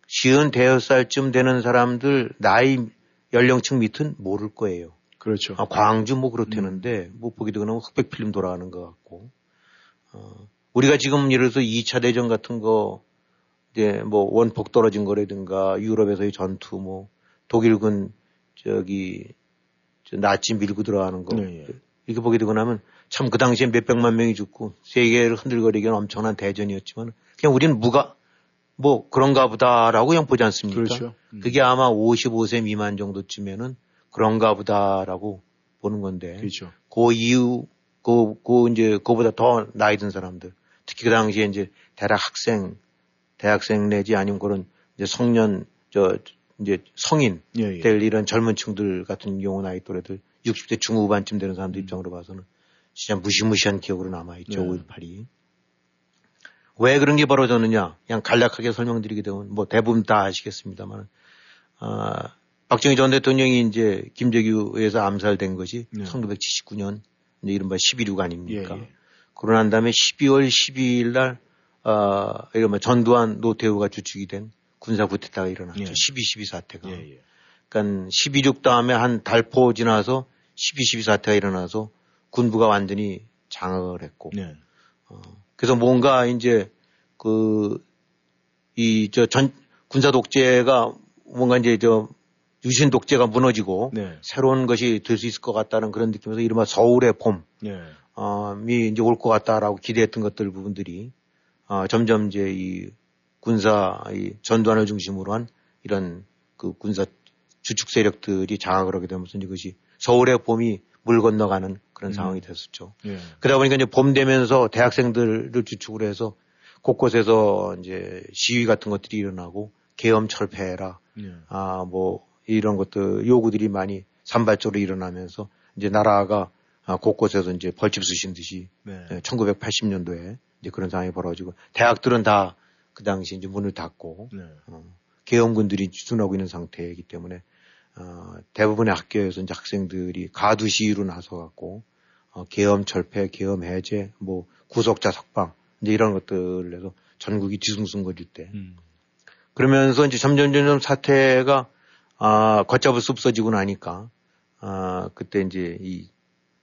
시은 대여섯 살쯤 되는 사람들, 나이 연령층 밑은 모를 거예요. 그렇죠. 아, 광주 뭐 그렇다는데, 뭐 보게 되거나 흑백 필름 돌아가는 것 같고. 어, 우리가 지금 예를 들어서 2차 대전 같은 거, 이제 뭐 원폭 떨어진 거라든가 유럽에서의 전투 뭐 독일군 저기 저 나치 밀고 들어가는 거 네, 예. 이렇게 보게 되고 나면 참 그 당시에 몇 백만 명이 죽고 세계를 흔들거리기는 엄청난 대전이었지만 그냥 우리는 무가 뭐 그런가 보다라고 그냥 보지 않습니까? 그렇죠. 음. 그게 아마 55세 미만 정도쯤에는 그런가 보다라고 보는 건데 그렇죠. 그 이후 그, 그 이제 그보다 더 나이 든 사람들 특히 그 당시에 이제 대학 학생 대학생 내지 아니면 그런 이제 성년 저 이제 성인 예, 예. 될 이런 젊은 층들 같은 경우 나이 또래들 60대 중후반쯤 되는 음. 사람들 입장으로 봐서는 진짜 무시무시한 기억으로 남아있죠. 네. 5.18이. 왜 그런 게 벌어졌느냐? 그냥 간략하게 설명드리게 되면 뭐 대부분 다 아시겠습니다만, 아, 박정희 전 대통령이 이제 김재규에서 암살된 것이 네. 1979년 이제 이른바 11.6 아닙니까? 예, 예. 그러고 난 다음에 12월 12일 날, 아, 이른바 전두환 노태우가 주축이 된 군사 쿠데타가 일어났죠. 예. 12.12 사태가. 예, 예. 그러니까 12.6 다음에 한 달포 지나서 12.12 사태가 일어나서 군부가 완전히 장악을 했고. 네. 그래서 뭔가 이제 그, 이, 저 전, 군사 독재가 뭔가 이제 저 유신 독재가 무너지고 네. 새로운 것이 될 수 있을 것 같다는 그런 느낌에서 이른바 서울의 봄, 네. 어, 미 이제 올 것 같다라고 기대했던 것들 부분들이, 어, 점점 이제 이 군사, 이 전두환을 중심으로 한 이런 그 군사 주축 세력들이 장악을 하게 되면서 이것이 서울의 봄이 물 건너가는 그런 상황이 됐었죠. 예. 그러다 보니까 이제 봄 되면서 대학생들을 주축으로 해서 곳곳에서 이제 시위 같은 것들이 일어나고 계엄 철폐해라. 예. 아, 뭐 이런 것들 요구들이 많이 산발적으로 일어나면서 이제 나라가 아, 곳곳에서 이제 벌집 쓰신 듯이 네. 1980년도에 이제 그런 상황이 벌어지고 대학들은 다 그 당시 이제 문을 닫고 네. 어, 계엄군들이 주둔하고 있는 상태이기 때문에 어, 대부분의 학교에서 이제 학생들이 가두 시위로 나서 갖고 어, 계엄 철폐, 계엄 해제, 뭐 구속자 석방 이제 이런 것들을 해서 전국이 뒤숭숭거릴 때 그러면서 이제 점점 점점 사태가 아, 걷잡을 수 없어지고 나니까 아, 그때 이제 이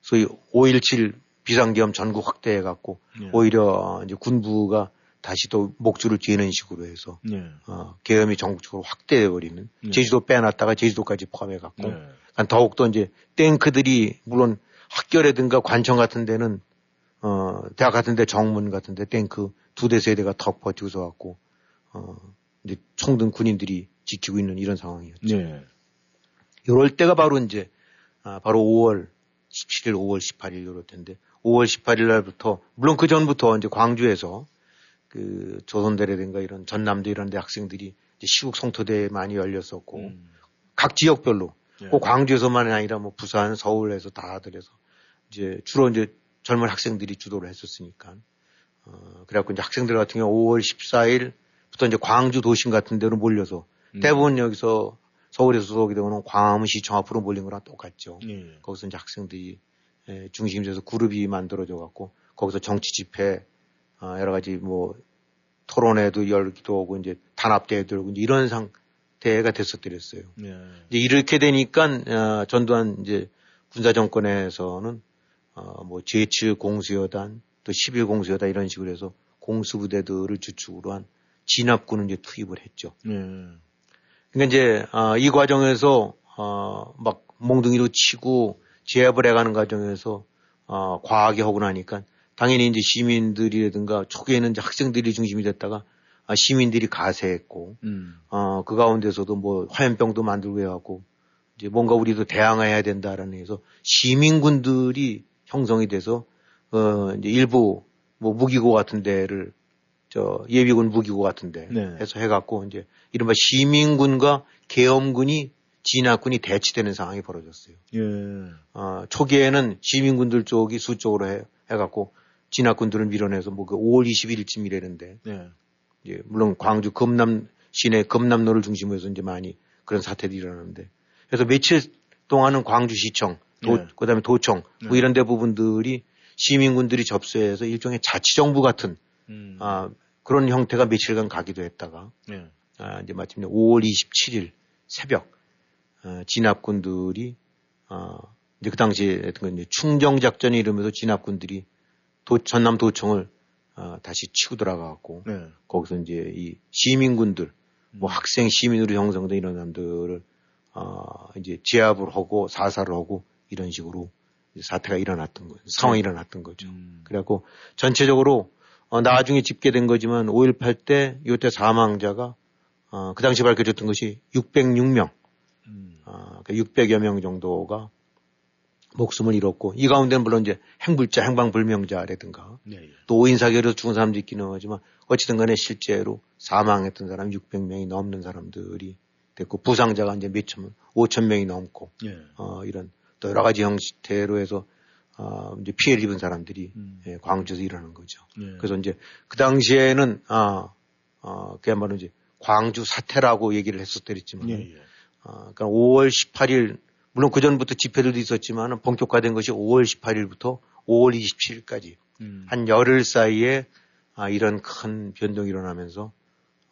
소위 5.17 비상계엄 전국 확대해 갖고 예. 오히려 이제 군부가 다시 또 목줄을 쥐는 식으로 해서 네. 어, 계엄이 전국적으로 확대해 버리는 네. 제주도 빼놨다가 제주도까지 포함해 갖고 네. 그러니까 더욱더 이제 탱크들이 물론 학교라든가 관청 같은 데는 어, 대학 같은 데 정문 같은 데 탱크 두 대 세 대가 턱 버티고서 갖고 어, 이제 총등 군인들이 지키고 있는 이런 상황이었죠. 네. 요럴 때가 바로 이제 아, 바로 5월 17일, 5월 18일 요럴 텐데 5월 18일 날부터 물론 그 전부터 이제 광주에서 그 조선대라든가 이런 전남대 이런 데 학생들이 이제 시국 성토대에 많이 열렸었고 각 지역별로 예. 꼭 광주에서만 아니라 뭐 부산, 서울에서 다들 해서 이제 주로 이제 젊은 학생들이 주도를 했었으니까 어, 그래갖고 이제 학생들 같은 경우 5월 14일부터 이제 광주 도심 같은 데로 몰려서 음. 대부분 여기서 서울에서 소속이 되고는 광화문시청 앞으로 몰린 거랑 똑같죠. 예. 거기서 이제 학생들이 에, 중심이 돼서 그룹이 만들어져 갖고 거기서 정치 집회 어, 여러 가지 뭐 토론회도 열기도 하고 이제 단합대회도 이제 이런 상태가 됐었더랬어요. 예. 이제 이렇게 되니까 어, 전두환 이제 군사 정권에서는 어, 뭐 제7 공수여단 또 11 공수여단 이런 식으로 해서 공수부대들을 주축으로 한 진압군을 이제 투입을 했죠. 예. 그러니까 이제 아, 이 과정에서 어, 막 몽둥이로 치고 제압을 해가는 과정에서 어, 과하게 하고 나니까 당연히 이제 시민들이라든가 초기에는 이제 학생들이 중심이 됐다가 아, 시민들이 가세했고 음. 어, 그 가운데서도 뭐 화염병도 만들고 해갖고 이제 뭔가 우리도 대항해야 된다라는 해서 시민군들이 형성이 돼서 어, 이제 일부 뭐 무기고 같은 데를 저 예비군 무기고 같은데 네. 해서 해갖고 이제 이른바 시민군과 계엄군이 진압군이 대치되는 상황이 벌어졌어요. 예. 어, 초기에는 시민군들 쪽이 수적으로 해, 해갖고 진압군들을 밀어내서 뭐 그 5월 21일쯤이라는데 네. 이제 물론 광주 금남 시내 금남로를 중심으로 해서 이제 많이 그런 사태들이 일어나는데 그래서 며칠 동안은 광주시청 도, 네. 그다음에 도청 뭐 네. 이런 데 부분들이 시민군들이 접수해서 일종의 자치정부 같은 음. 아, 그런 형태가 며칠간 가기도 했다가 네. 아, 이제 마침내 5월 27일 새벽 어, 진압군들이 어, 이제 그 당시에 이제 충정 작전이 이러면서 진압군들이 도, 전남 도청을 어, 다시 치고 들어가갖고 네. 거기서 이제 이 시민군들 음. 뭐 학생 시민으로 형성된 이런 사람들을 어, 이제 제압을 하고 사살을 하고 이런 식으로 사태가 일어났던 거죠. 상황이 네. 일어났던 거죠. 음. 그래갖고 전체적으로 어, 나중에 집계된 거지만 5.18때 이때 사망자가 어, 그 당시 밝혀졌던 것이 606명, 음. 어, 600여 그러니까 명 정도가 목숨을 잃었고 이 가운데는 물론 이제 행불자, 행방불명자라든가 네, 예. 또 오인 사격으로 죽은 사람도 있기는 하지만 어찌든 간에 실제로 사망했던 사람 600명이 넘는 사람들이 됐고 부상자가 이제 몇천, 5천 명이 넘고 네. 어, 이런 또 여러 가지 형태로 해서 어, 이제 피해를 입은 사람들이 음. 예, 광주에서 일어나는 거죠. 네. 그래서 이제 그 당시에는 아, 어, 그야말로 이제 광주 사태라고 얘기를 했었더랬지만, 예, 예. 어, 그러니까 5월 18일 물론 그 전부터 집회들도 있었지만 본격화된 것이 5월 18일부터 5월 27일까지 음. 한 열흘 사이에 아, 이런 큰 변동이 일어나면서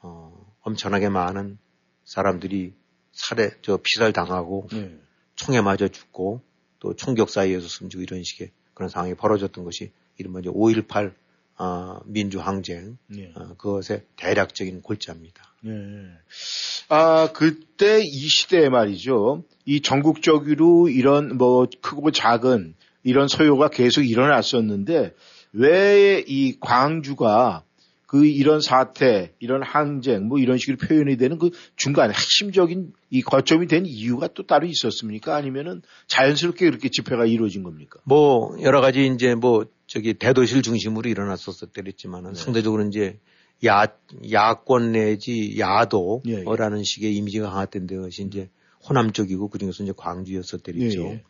어, 엄청나게 많은 사람들이 살해, 저 피살 당하고 네. 총에 맞아 죽고 또 총격 사이에서 숨지고 이런 식의 그런 상황이 벌어졌던 것이 이른바 이제 5.18 어, 민주항쟁 네. 어, 그것의 대략적인 골자입니다. 네. 아 그때 이 시대에 말이죠. 이 전국적으로 이런 뭐 크고 작은 이런 소요가 계속 일어났었는데 왜 이 광주가 그 이런 사태, 이런 항쟁, 뭐 이런 식으로 표현이 되는 그 중간 핵심적인 이 거점이 된 이유가 또 따로 있었습니까? 아니면은 자연스럽게 그렇게 집회가 이루어진 겁니까? 뭐 여러 가지 이제 뭐 저기 대도시를 중심으로 일어났었었더랬지만은 네. 상대적으로 이제 야 야권 내지 야도라는 예, 예. 식의 이미지가 강했던 데것이 이제 호남 쪽이고 그중에서 이제 광주였었더랬죠. 예, 예.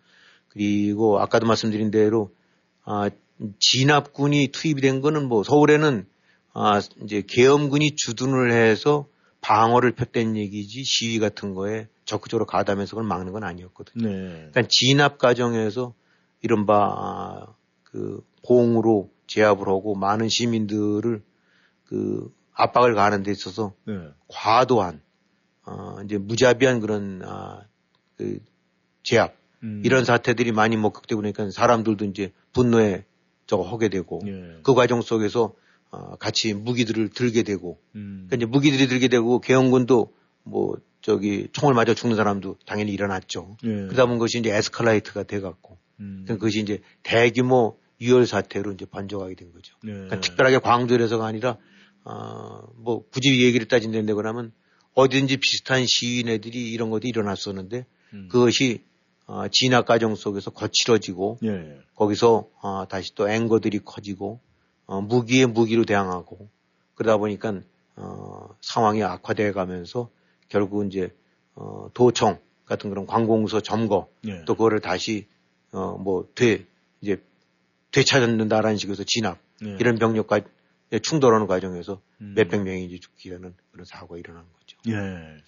그리고 아까도 말씀드린 대로 아 진압군이 투입이 된 거는 뭐 서울에는 아, 이제 계엄군이 주둔을 해서 방어를 폈다는 얘기지 시위 같은 거에 적극적으로 가담해서 그걸 막는 건 아니었거든요. 네. 그러니까 진압 과정에서 이른바 아, 그 봉으로 제압을 하고 많은 시민들을 그 압박을 가하는 데 있어서 네. 과도한 어, 이제 무자비한 그런 아, 그 제압 음. 이런 사태들이 많이 목격되고 그러니까 사람들도 이제 분노에 저거 하게 되고 네. 그 과정 속에서 어, 같이 무기들을 들게 되고, 음. 그러니까 이제 무기들이 들게 되고 개헌군도 뭐 저기 총을 맞아 죽는 사람도 당연히 일어났죠. 예. 그러다 보면 것이 이제 에스컬레이트가 돼갖고, 음. 그러니까 그것이 이제 대규모 유혈 사태로 이제 번져가게 된 거죠. 예. 그러니까 특별하게 광주에서가 아니라 어, 뭐 굳이 얘기를 따진다고 그러면 어디든지 비슷한 시위네들이 이런 것도 일어났었는데 음. 그것이 어, 진압 과정 속에서 거칠어지고 예. 거기서 어, 다시 또 앵거들이 커지고 어, 무기에 무기로 대항하고 그러다 보니까 어, 상황이 악화돼 가면서 결국 이제 어, 도청 같은 그런 관공서 점거 예. 또 그거를 다시 어, 뭐되 이제 되찾는다라는 식으로 진압 예. 이런 병력과 충돌하는 과정에서 음. 몇백 명이 이제 죽게 되는 그런 사고가 일어난 거죠. 예.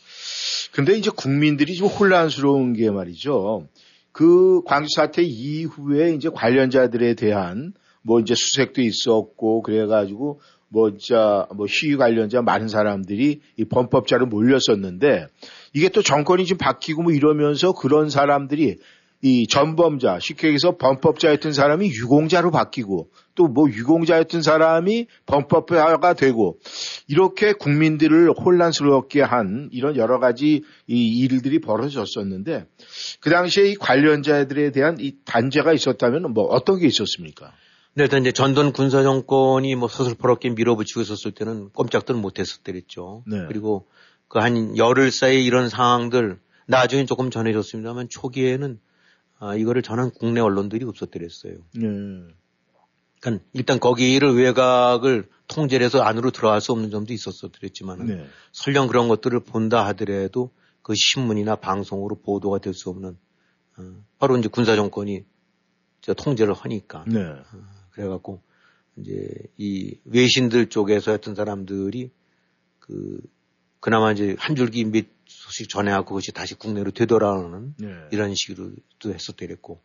근데 이제 국민들이 좀 혼란스러운 게 말이죠. 그 광주 사태 이후에 이제 관련자들에 대한 뭐 이제 수색도 있었고 그래가지고 뭐 진짜 뭐 시위 관련자 많은 사람들이 이 범법자로 몰렸었는데 이게 또 정권이 좀 바뀌고 뭐 이러면서 그런 사람들이 이 전범자 쉽게 얘기해서 범법자였던 사람이 유공자로 바뀌고 또 뭐 유공자였던 사람이 범법자가 되고 이렇게 국민들을 혼란스럽게 한 이런 여러 가지 이 일들이 벌어졌었는데 그 당시에 이 관련자들에 대한 이 단죄가 있었다면 뭐 어떤 게 있었습니까? 네, 일단 이제 전던 군사 정권이 뭐 서슬퍼렇게 밀어붙이고 있었을 때는 꼼짝도 못했었더랬죠. 네. 그리고 그 한 열흘 사이에 이런 상황들 나중에 조금 전해졌습니다만 초기에는 아, 이거를 전한 국내 언론들이 없었더랬어요. 네. 그러니까 일단 거기를 외곽을 통제를 해서 안으로 들어갈 수 없는 점도 있었었더랬지만 네. 설령 그런 것들을 본다 하더라도 그 신문이나 방송으로 보도가 될 수 없는 어, 바로 이제 군사 정권이 통제를 하니까. 네. 어, 그래갖고 이제 이 외신들 쪽에서 했던 사람들이 그 그나마 이제 한 줄기 몇 소식 전해하고 그것이 다시 국내로 되돌아오는 네. 이런 식으로도 했었더랬고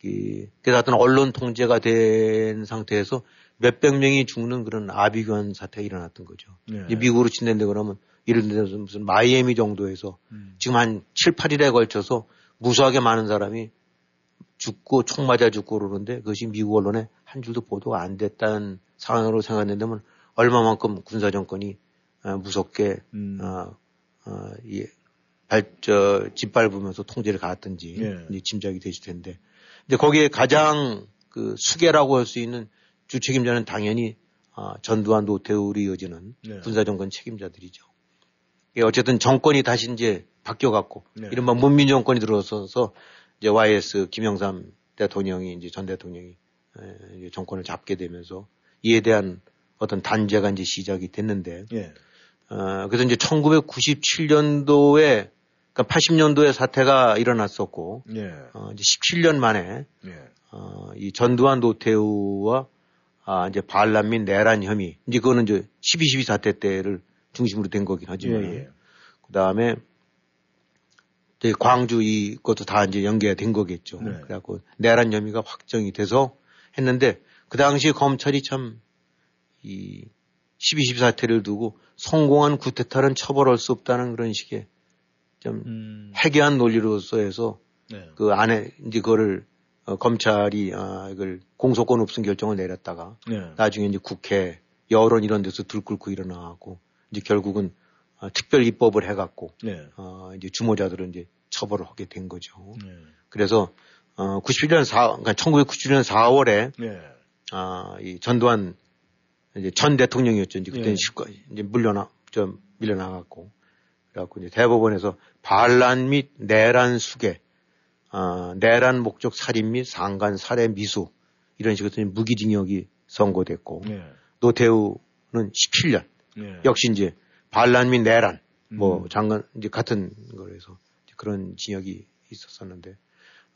그래서 하여튼 언론 통제가 된 상태에서 몇백 명이 죽는 그런 아비규환 사태가 일어났던 거죠. 네. 미국으로 친다는데 그러면 이런 데서 무슨 마이애미 정도에서 음. 지금 한 7, 8일에 걸쳐서 무수하게 많은 사람이 죽고 총 맞아 죽고 그러는데 그것이 미국 언론에 한 줄도 보도가 안 됐다는 상황으로 생각했는데면 얼마만큼 군사 정권이 어, 무섭게 음. 어, 어, 예, 발, 저, 짓밟으면서 통제를 가했던지 예. 이제 짐작이 되실 텐데 이제 거기에 가장 그 수계라고 할 수 있는 주 책임자는 당연히 아, 전두환 노태우를 이어지는 네. 군사정권 책임자들이죠. 이게 어쨌든 정권이 다시 이제 바뀌어갖고 네. 이른바 문민 정권이 들어서서 이제 YS 김영삼 대통령이 이제 전 대통령이 에, 이제 정권을 잡게 되면서 이에 대한 어떤 단죄가 이제 시작이 됐는데 예. 어, 그래서 이제 1997년도에 그러니까 80년도에 사태가 일어났었고 예. 어, 이제 17년 만에 예. 어, 이 전두환 노태우와 아, 이제 반란 및 내란 혐의 이제 그거는 이제 12.12 사태 때를 중심으로 된 거긴 하지만 예, 예. 그 다음에 이제 광주 이 것도 다 이제 연계가 된 거겠죠. 네. 그래갖고 내란 혐의가 확정이 돼서 했는데 그 당시 검찰이 참 이 12.12 사태를 두고 성공한 구테타는 처벌할 수 없다는 그런 식의 좀 해괴한 논리로서 해서 네. 그 안에 이제 그거를 어, 검찰이 아 이걸 공소권 없음 결정을 내렸다가 네. 나중에 이제 국회 여론 이런 데서 들끓고 일어나고 이제 결국은 어, 특별 입법을 해갖고 네. 어, 이제 주모자들은 이제 처벌을 하게 된 거죠. 네. 그래서 어, 97년 4, 그러니까 1997년 4월에 네. 아, 이 전두환 이제 전 대통령이었죠. 이제 그때는 예. 실과 이제 물려나 좀 밀려나갔고 그래갖고 이제 대법원에서 반란 및 내란 수계, 아, 내란 목적 살인 및 상간 살해 미수 이런 식으로 무기징역이 선고됐고 네. 노태우는 17년 네. 역시 이제 반란 및 내란 뭐 음. 장관 이제 같은 거에서 그런 징역이 있었었는데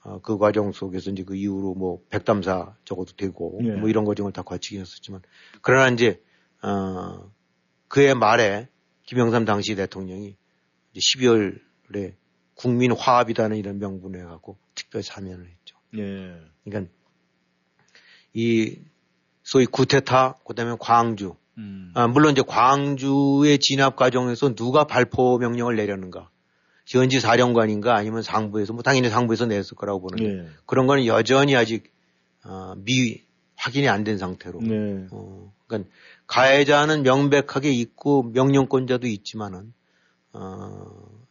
어, 그 과정 속에서 이제 그 이후로 뭐 백담사 적어도 되고 예. 뭐 이런 과정을 다 거치긴 했었지만 그러나 이제 어 그의 말에 김영삼 당시 대통령이 이제 12월에 국민 화합이라는 이런 명분을 해갖고 특별 사면을 했죠. 예. 그러니까 이 소위 구테타 그다음에 광주 음. 아, 물론 이제 광주의 진압 과정에서 누가 발포 명령을 내렸는가 현지 사령관인가 아니면 상부에서 뭐 당연히 상부에서 냈을 거라고 보는데 예. 그런 거는 여전히 아직 어, 미 확인이 안 된 상태로 네. 어, 그러니까 가해자는 명백하게 있고 명령권자도 있지만은 어,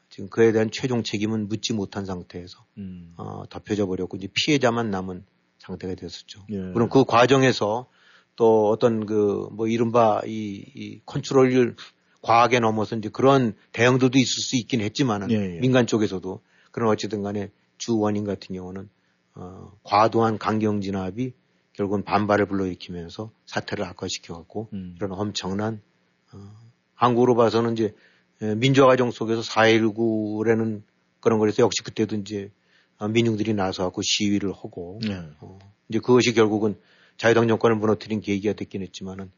지금 그에 대한 최종 책임은 묻지 못한 상태에서 음. 어, 덮여져 버렸고 이제 피해자만 남은 상태가 됐었죠. 예. 물론 그 과정에서 또 어떤 그 뭐 이른바 이, 이 컨트롤을 과하게 넘어서 이제 그런 대응들도 있을 수 있긴 했지만은 예, 예. 민간 쪽에서도 그런 어찌든 간에 주 원인 같은 경우는 어, 과도한 강경 진압이 결국은 반발을 불러일으키면서 사태를 악화시켜 갖고 음. 이런 엄청난 어, 한국으로 봐서는 이제 에, 민주화 과정 속에서 4.19라는 그런 거에서 역시 그때도 이제 어, 민중들이 나서 갖고 시위를 하고 네. 어, 이제 그것이 결국은 자유당 정권을 무너뜨린 계기가 됐긴 했지만은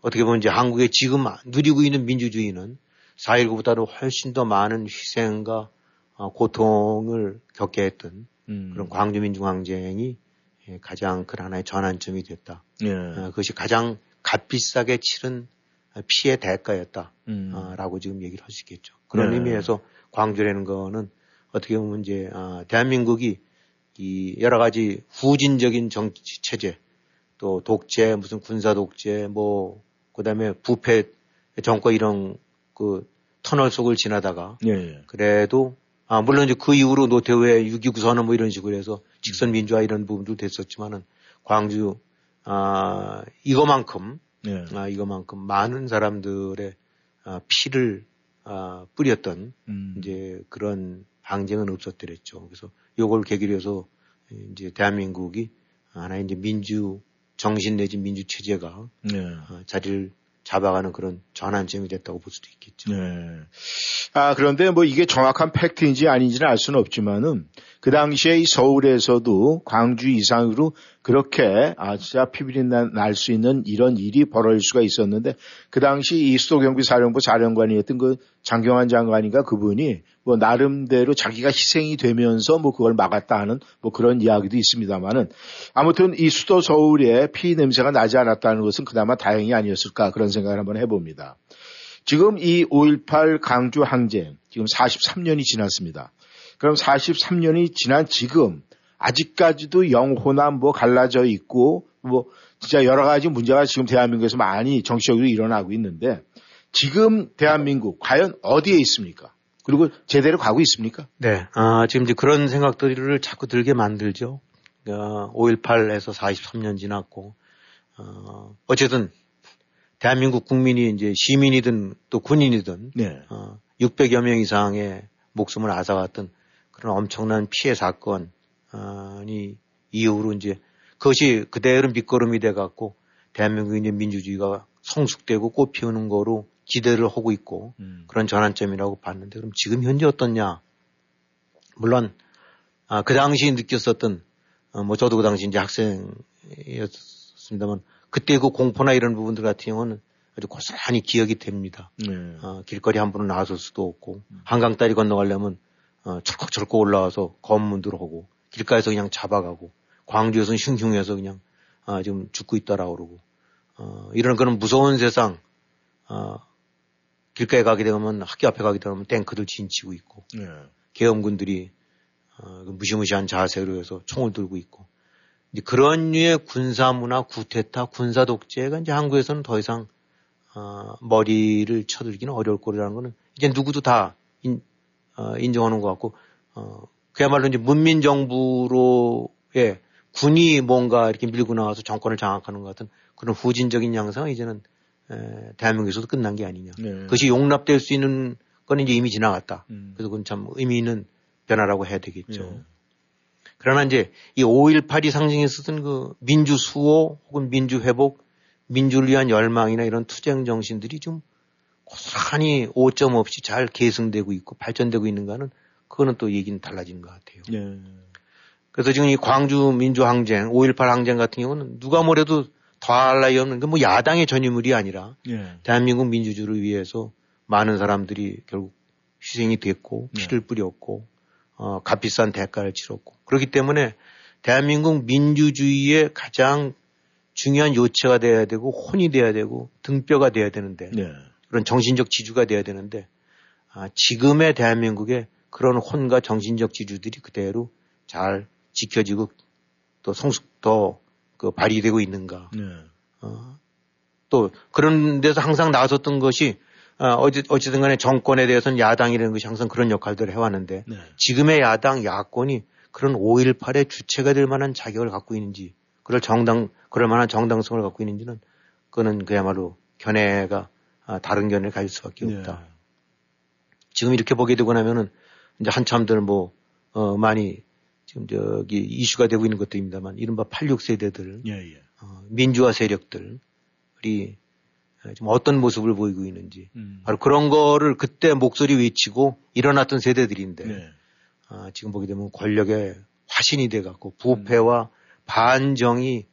어떻게 보면 이제 한국의 지금 누리고 있는 민주주의는 4.19보다도 훨씬 더 많은 희생과 어, 고통을 겪게 했던 음. 그런 광주민중항쟁이 예, 가장 큰 하나의 전환점이 됐다. 예. 어, 그것이 가장 값비싸게 치른 피해 대가였다. 음. 아, 라고 지금 얘기를 할 수 있겠죠. 그런 네. 의미에서 광주라는 거는 어떻게 보면 이제 아, 대한민국이 이 여러 가지 후진적인 정치 체제 또 독재 무슨 군사 독재 뭐 그다음에 부패 정권 이런 그 터널 속을 지나다가 예. 예. 그래도 아 물론 이제 그 이후로 노태우의 6.29 선언 뭐 이런 식으로 해서 직선 민주화 이런 부분도 됐었지만은 광주 아 이거만큼 예. 아 이거만큼 많은 사람들의 아, 피를 아, 뿌렸던 음. 이제 그런 항쟁은 없었더랬죠. 그래서 요걸 계기로 해서 이제 대한민국이 하나의 이제 민주 정신 내지 민주 체제가 예. 어, 자리를 잡아가는 그런 전환점이 됐다고 볼 수도 있겠죠. 네. 아, 그런데 뭐 이게 정확한 팩트인지 아닌지는 알 수는 없지만은 그 당시에 이 서울에서도 광주 이상으로 그렇게 아, 진짜 피비린 날 수 있는 이런 일이 벌어질 수가 있었는데 그 당시 이 수도경비 사령부 사령관이었던 그 장경환 장관인가 그분이 뭐 나름대로 자기가 희생이 되면서 뭐 그걸 막았다 하는 뭐 그런 이야기도 있습니다만은 아무튼 이 수도 서울에 피 냄새가 나지 않았다는 것은 그나마 다행이 아니었을까 그런 생각을 한번 해봅니다. 지금 이 5.18 강주 항쟁 지금 43년이 지났습니다. 그럼 43년이 지난 지금 아직까지도 영호나 뭐 갈라져 있고 뭐 진짜 여러 가지 문제가 지금 대한민국에서 많이 정치적으로 일어나고 있는데 지금 대한민국 과연 어디에 있습니까? 그리고 제대로 가고 있습니까? 네. 아, 지금 이제 그런 생각들을 자꾸 들게 만들죠. 어, 5.18에서 43년 지났고, 어, 어쨌든 대한민국 국민이 이제 시민이든 또 군인이든 네. 어, 600여 명 이상의 목숨을 앗아갔던 그런 엄청난 피해 사건이 이후로 이제 그것이 그대로 밑거름이 돼 갖고 대한민국의 이제 민주주의가 성숙되고 꽃 피우는 거로 기대를 하고 있고 음. 그런 전환점이라고 봤는데 그럼 지금 현재 어떻냐? 물론 아, 그 당시 느꼈었던 어, 뭐 저도 그 당시 이제 학생이었습니다만 그때 그 공포나 이런 부분들 같은 경우는 아주 고스란히 기억이 됩니다. 네. 어, 길거리 함부로 나설 수도 없고 한강 다리 건너가려면 어, 철컥철컥 올라와서 검문들 하고 길가에서 그냥 잡아가고 광주에서는 흉흉해서 그냥 아, 지금 죽고 있다라 그러고 어, 이런 그런 무서운 세상 어, 길가에 가게 되면 학교 앞에 가게 되면 탱크들 진치고 있고 네. 계엄군들이 어, 그 무시무시한 자세로 해서 총을 들고 있고 이제 그런 류의 군사 문화, 구테타, 군사 독재가 이제 한국에서는 더 이상 어, 머리를 쳐들기는 어려울 거라는 거는 이제 누구도 다 인, 어, 인정하는 것 같고 어, 그야말로 이제 문민 정부로의 군이 뭔가 이렇게 밀고 나와서 정권을 장악하는 것 같은 그런 후진적인 양상은 이제는 에, 대한민국에서도 끝난 게 아니냐. 네. 그것이 용납될 수 있는 건 이제 이미 지나갔다. 음. 그래서 그건 참 의미 있는 변화라고 해야 되겠죠. 예. 그러나 이제 이 5.18이 상징했었던 그 민주 수호 혹은 민주 회복, 민주를 위한 열망이나 이런 투쟁 정신들이 좀 고스란히 오점 없이 잘 계승되고 있고 발전되고 있는가는 그거는 또 얘기는 달라지는 것 같아요. 네. 그래서 지금 이 광주 민주항쟁, 5.18 항쟁 같은 경우는 누가 뭐래도 더할 나위 없는 그뭐 야당의 전유물이 아니라 예. 대한민국 민주주의를 위해서 많은 사람들이 결국 희생이 됐고 피를 뿌렸고 어, 값비싼 대가를 치렀고 그렇기 때문에 대한민국 민주주의의 가장 중요한 요체가 돼야 되고 혼이 돼야 되고 등뼈가 돼야 되는데 네. 그런 정신적 지주가 돼야 되는데 아, 지금의 대한민국의 그런 혼과 정신적 지주들이 그대로 잘 지켜지고 또 성숙 더그 발휘되고 있는가 네. 어, 또 그런 데서 항상 나섰던 것이 어, 어찌, 어찌든 간에 정권에 대해서는 야당이라는 것이 항상 그런 역할들을 해왔는데 네. 지금의 야당, 야권이 그런 5.18의 주체가 될 만한 자격을 갖고 있는지 그럴 정당, 그럴 만한 정당성을 갖고 있는지는 그거는 그야말로 견해가 아, 다른 견해를 가질 수밖에 네. 없다. 지금 이렇게 보게 되고 나면은 이제 한참들 뭐, 어, 많이 지금 저기 이슈가 되고 있는 것들입니다만 이른바 86세대들 예, 예. 어, 민주화 세력들이 좀 어떤 모습을 보이고 있는지 음. 바로 그런 거를 그때 목소리 외치고 일어났던 세대들인데 네. 아, 지금 보게 되면 권력의 화신이 돼 갖고 부패와 음. 반정이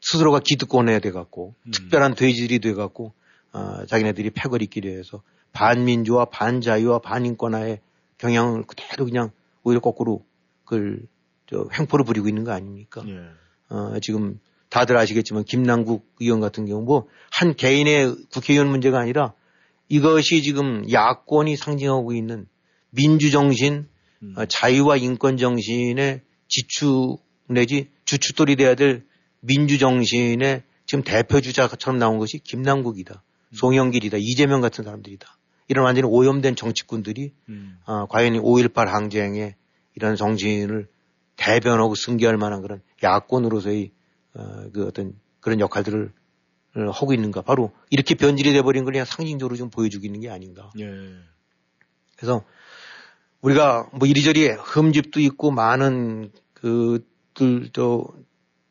스스로가 기득권에 돼 갖고 음. 특별한 돼지들이 돼 갖고 아, 자기네들이 패거리 있기로 해서 반민주화 반자유와 반인권화의 경향을 그대로 그냥 오히려 거꾸로 그걸 저 횡포를 부리고 있는 거 아닙니까? 예. 어, 지금 다들 아시겠지만 김남국 의원 같은 경우 뭐 한 개인의 국회의원 문제가 아니라 이것이 지금 야권이 상징하고 있는 민주정신, 음. 어, 자유와 인권 정신의 지추 내지 주춧돌이 돼야 될 민주정신의 지금 대표주자처럼 나온 것이 김남국이다. 음. 송영길이다. 이재명 같은 사람들이다. 이런 완전히 오염된 정치꾼들이 음. 어, 과연 5.18 항쟁의 이런 정신을 대변하고 승계할 만한 그런 야권으로서의 어, 그 어떤 그런 역할들을 어, 하고 있는가. 바로 이렇게 변질이 돼버린 걸 그냥 상징적으로 좀 보여주고 있는 게 아닌가. 예. 그래서 우리가 뭐 이리저리 흠집도 있고 많은 그들 저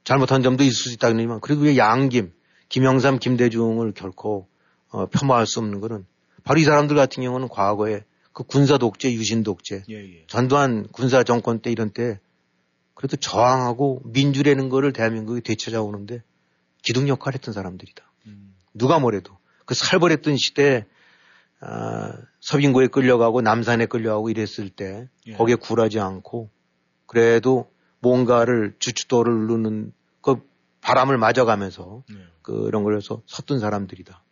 잘못한 점도 있을 수 있다지만 그리고 왜 양김, 김영삼, 김대중을 결코 어, 폄하할 수 없는 거는 바로 이 사람들 같은 경우는 과거에 그 군사 독재, 유신 독재, 예, 예. 전두환 군사 정권 때 이런 때 그래도 저항하고 민주라는 거를 대한민국이 되찾아오는데 기둥 역할을 했던 사람들이다. 음. 누가 뭐래도 그 살벌했던 시대에 아, 서빙고에 끌려가고 남산에 끌려가고 이랬을 때 예. 거기에 굴하지 않고 그래도 뭔가를 주춧돌을 누르는 그 바람을 맞아가면서 네. 그런 걸 해서 섰던 사람들이다.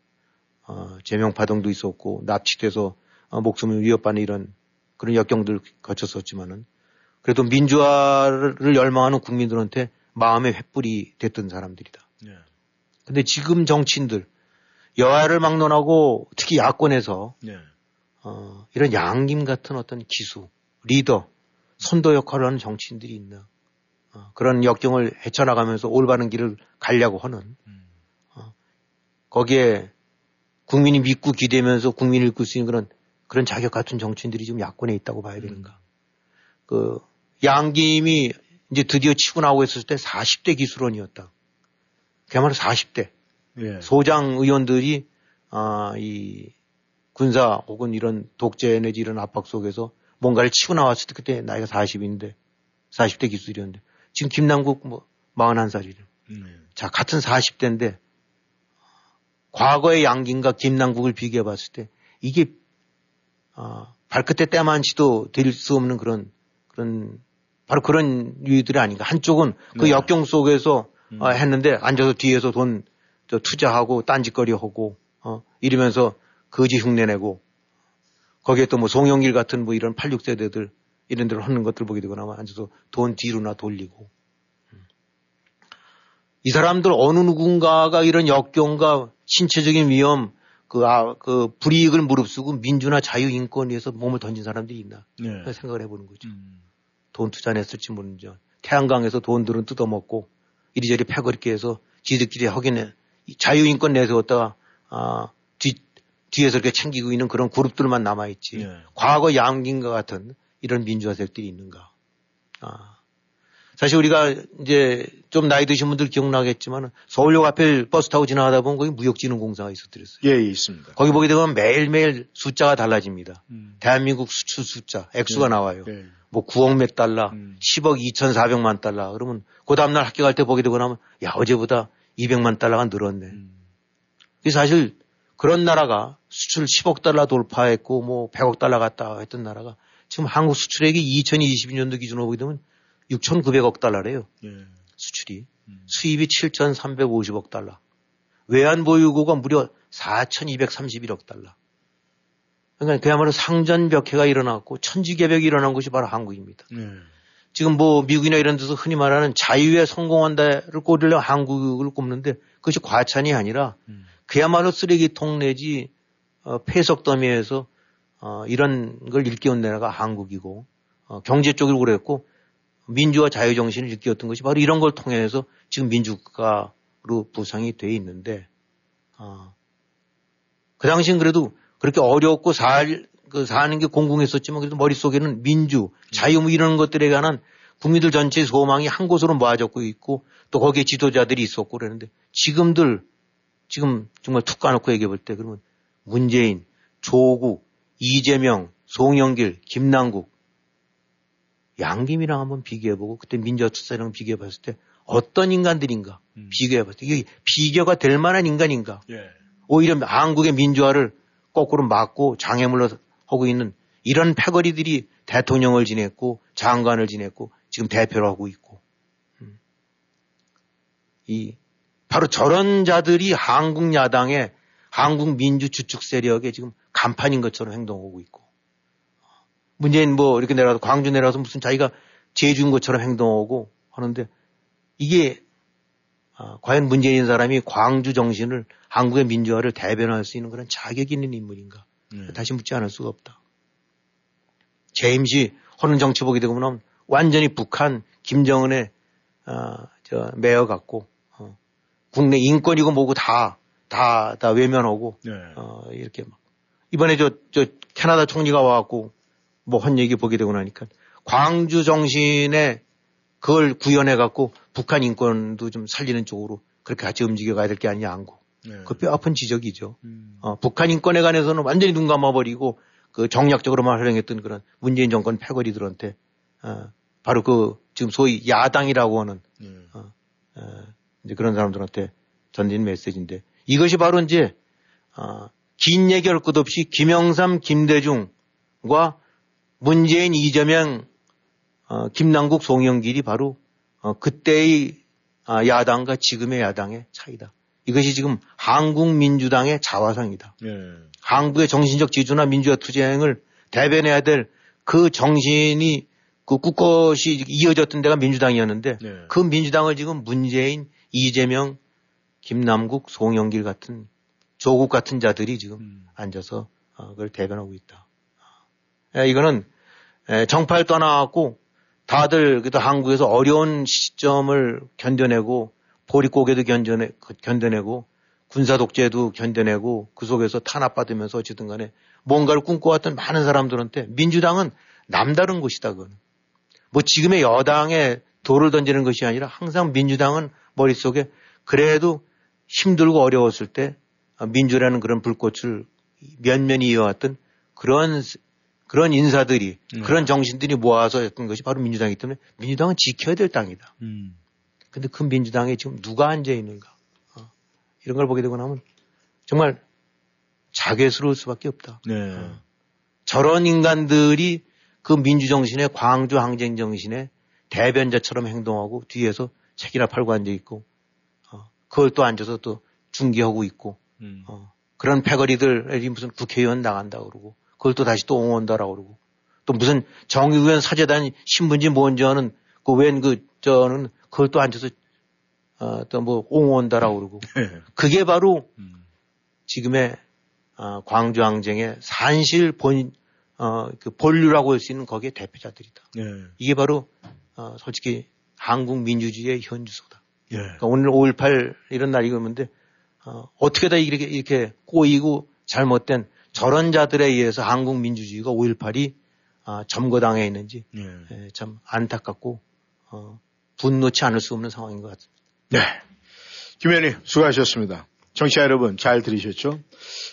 어, 제명 파동도 있었고 납치돼서 어, 목숨을 위협받는 이런 그런 역경들 거쳤었지만은 그래도 민주화를 열망하는 국민들한테 마음의 횃불이 됐던 사람들이다. 네. 근데 지금 정치인들 여야를 막론하고 특히 야권에서 네. 어, 이런 양김 같은 어떤 기수, 리더, 선도 역할을 하는 정치인들이 있나? 어, 그런 역경을 헤쳐나가면서 올바른 길을 가려고 하는 어, 거기에 국민이 믿고 기대면서 국민을 이끌 수 있는 그런 그런 자격 같은 정치인들이 지금 야권에 있다고 봐야 되는가. 그 양김이 이제 드디어 치고 나오고 있었을 때 40대 기술원이었다. 그야말로 40대. 예. 소장 의원들이 아, 이 군사 혹은 이런 독재 내지 이런 압박 속에서 뭔가를 치고 나왔을 때 그때 나이가 40인데 40대 기술이었는데 지금 김남국 뭐 41살이래. 음. 자, 같은 40대인데 과거의 양김과 김남국을 비교해 봤을 때 이게 아, 발끝에 때만치도 될 수 없는 그런 그런 바로 그런 유희들이 아닌가. 한쪽은 그 네. 역경 속에서 어, 했는데 앉아서 뒤에서 돈저 투자하고 딴짓거리 하고 어, 이러면서 거지 흉내내고 거기에 또 뭐 송영길 같은 뭐 이런 8, 6세대들 이런 데를 하는 것들 보게 되거나 뭐 앉아서 돈 뒤로나 돌리고 음. 이 사람들 어느 누군가가 이런 역경과 신체적인 위험 그, 아, 그 불이익을 무릅쓰고 민주나 자유 인권에 위해서 몸을 던진 사람들이 있나 네. 생각을 해보는 거죠. 돈 투자 냈을지 모르는지 태양광에서 돈들은 뜯어먹고 이리저리 패거리게 해서 지들끼리 하긴 이 자유 인권 내세웠다가 아, 뒤, 뒤에서 이렇게 챙기고 있는 그런 그룹들만 남아있지. 과거 양긴과 같은 이런 민주화 세력들이 있는가. 아. 사실 우리가 이제 좀 나이 드신 분들 기억나겠지만 서울역 앞에 버스 타고 지나가다 보면 거기 무역진흥공사가 있었더랬어요. 예, 있습니다. 거기 보게 되면 매일매일 숫자가 달라집니다. 대한민국 수출 숫자, 액수가 네. 나와요. 네. 뭐 9억 몇 달러, 10억 2,400만 달러. 그러면 그 다음날 학교 갈 때 보게 되고 나면 야, 어제보다 200만 달러가 늘었네. 이 사실 그런 나라가 수출 10억 달러 돌파했고 뭐 100억 달러 갔다 했던 나라가 지금 한국 수출액이 2022년도 기준으로 보게 되면 6,900억 달러래요. 예. 수출이. 수입이 7,350억 달러. 외환 보유고가 무려 4,231억 달러. 그러니까 그야말로 상전 벽해가 일어났고 천지개벽이 일어난 것이 바로 한국입니다. 네. 지금 뭐 미국이나 이런 데서 흔히 말하는 자유에 성공한다를 꼽으려 한국을 꼽는데 그것이 과찬이 아니라 그야말로 쓰레기통 내지 어, 폐석 더미에서 어, 이런 걸 일깨운 나라가 한국이고 어, 경제 쪽으로 그랬고 민주화 자유 정신을 일깨웠던 것이 바로 이런 걸 통해서 지금 민주국가로 부상이 돼 있는데 어, 그 당시엔 그래도 그렇게 어렵고 살, 그 사는 게 공공했었지만 그래도 머릿속에는 민주, 자유 뭐 이런 것들에 관한 국민들 전체의 소망이 한 곳으로 모아졌고 있고 또 거기에 지도자들이 있었고 그러는데 지금들 지금 정말 툭 까놓고 얘기해 볼 때 그러면 문재인, 조국, 이재명, 송영길, 김남국 양김이랑 한번 비교해보고 그때 민주화 투사랑 비교해봤을 때 어떤 인간들인가 비교해봤을 때 이게 비교가 될 만한 인간인가 예. 오히려 한국의 민주화를 거꾸로 막고 장애물로 하고 있는 이런 패거리들이 대통령을 지냈고 장관을 지냈고 지금 대표를 하고 있고 음. 이 바로 저런 자들이 한국 야당의 한국 민주 주축 세력의 지금 간판인 것처럼 행동하고 있고 문재인 뭐 이렇게 내려가서 광주 내려가서 무슨 자기가 제주인 것처럼 행동하고 하는데 이게 아, 과연 문재인 사람이 광주 정신을 한국의 민주화를 대변할 수 있는 그런 자격이 있는 인물인가? 다시 묻지 않을 수가 없다. 제임시 하는 정치 보게 되고 나면 완전히 북한 김정은의 아, 저 매여 갖고 어, 국내 인권이고 뭐고 다 다 다 외면하고 네. 어, 이렇게 막 이번에 저 저 캐나다 총리가 와갖고 뭐한 얘기 보게 되고 나니까 광주 정신에 그걸 구현해 갖고 북한 인권도 좀 살리는 쪽으로 그렇게 같이 움직여 가야 될 게 아니냐 한국. 네. 그뼈 아픈 지적이죠. 어, 북한 인권에 관해서는 완전히 눈 감아버리고 그 정략적으로만 활용했던 그런 문재인 정권 패거리들한테 어, 바로 그 지금 소위 야당이라고 하는 어, 어, 이제 그런 사람들한테 전진 메시지인데 이것이 바로 이제 어, 긴 얘기할 것 없이 김영삼, 김대중과 문재인, 이재명, 어, 김남국, 송영길이 바로 어, 그때의 아, 야당과 지금의 야당의 차이다. 이것이 지금 한국 민주당의 자화상이다. 예. 한국의 정신적 지주나 민주화 투쟁을 대변해야 될 그 정신이 그 꿋꿋이 이어졌던 데가 민주당이었는데 네. 그 민주당을 지금 문재인, 이재명, 김남국, 송영길 같은 조국 같은 자들이 지금 앉아서 어, 그걸 대변하고 있다. 에, 이거는 에, 정파를 떠나갖고 다들 그래도 한국에서 어려운 시점을 견뎌내고 보릿고개도 견뎌내, 견뎌내고 군사 독재도 견뎌내고 그 속에서 탄압받으면서 어쨌든 간에 뭔가를 꿈꿔왔던 많은 사람들한테 민주당은 남다른 곳이다, 그건. 뭐 지금의 여당에 돌을 던지는 것이 아니라 항상 민주당은 머릿속에 그래도 힘들고 어려웠을 때 민주라는 그런 불꽃을 면면히 이어왔던 그런 그런 인사들이 음. 그런 정신들이 모아서 했던 것이 바로 민주당이기 때문에 민주당은 지켜야 될 당이다. 음. 근데 그 민주당에 지금 누가 앉아 있는가? 어, 이런 걸 보게 되고 나면 정말 자괴스러울 수밖에 없다. 네. 저런 인간들이 그 민주정신의 광주 항쟁 정신의 대변자처럼 행동하고 뒤에서 책이나 팔고 앉아 있고 어, 그걸 또 앉아서 또 중계하고 있고 음. 어, 그런 패거리들이 무슨 국회의원 나간다 그러고 그걸 또 다시 또 옹호한다라고 그러고 또 무슨 정의위원 사재단 신분지 뭔지 하는 그 웬 그 저는 그걸 또 앉아서 어, 또 뭐 옹호한다라고 그러고 네. 그게 바로 지금의 어, 광주 항쟁의 산실 본, 어, 그 본류라고 할 수 있는 거기에 대표자들이다. 네. 이게 바로 어, 솔직히 한국 민주주의의 현주소다. 예. 그러니까 오늘 5.18 이런 날이 그러는데 어, 어떻게 다 이렇게 이렇게 꼬이고 잘못된 저런 자들에 의해서 한국 민주주의가 5.18이 아, 점거당해 있는지 예. 예, 참 안타깝고 어, 분노치 않을 수 없는 상황인 것 같습니다. 네. 김 의원님, 수고하셨습니다. 청취자 여러분, 잘 들으셨죠?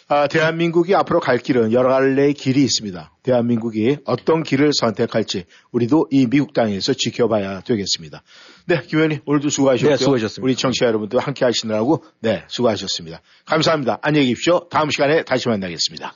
아, 대한민국이 앞으로 갈 길은 여러 갈래의 길이 있습니다. 대한민국이 어떤 길을 선택할지 우리도 이 미국 땅에서 지켜봐야 되겠습니다. 네, 김 의원님, 오늘도 수고하셨고요. 네, 수고하셨습니다. 우리 청취자 여러분도 함께 하시느라고, 네, 수고하셨습니다. 감사합니다. 안녕히 계십시오. 다음 시간에 다시 만나겠습니다.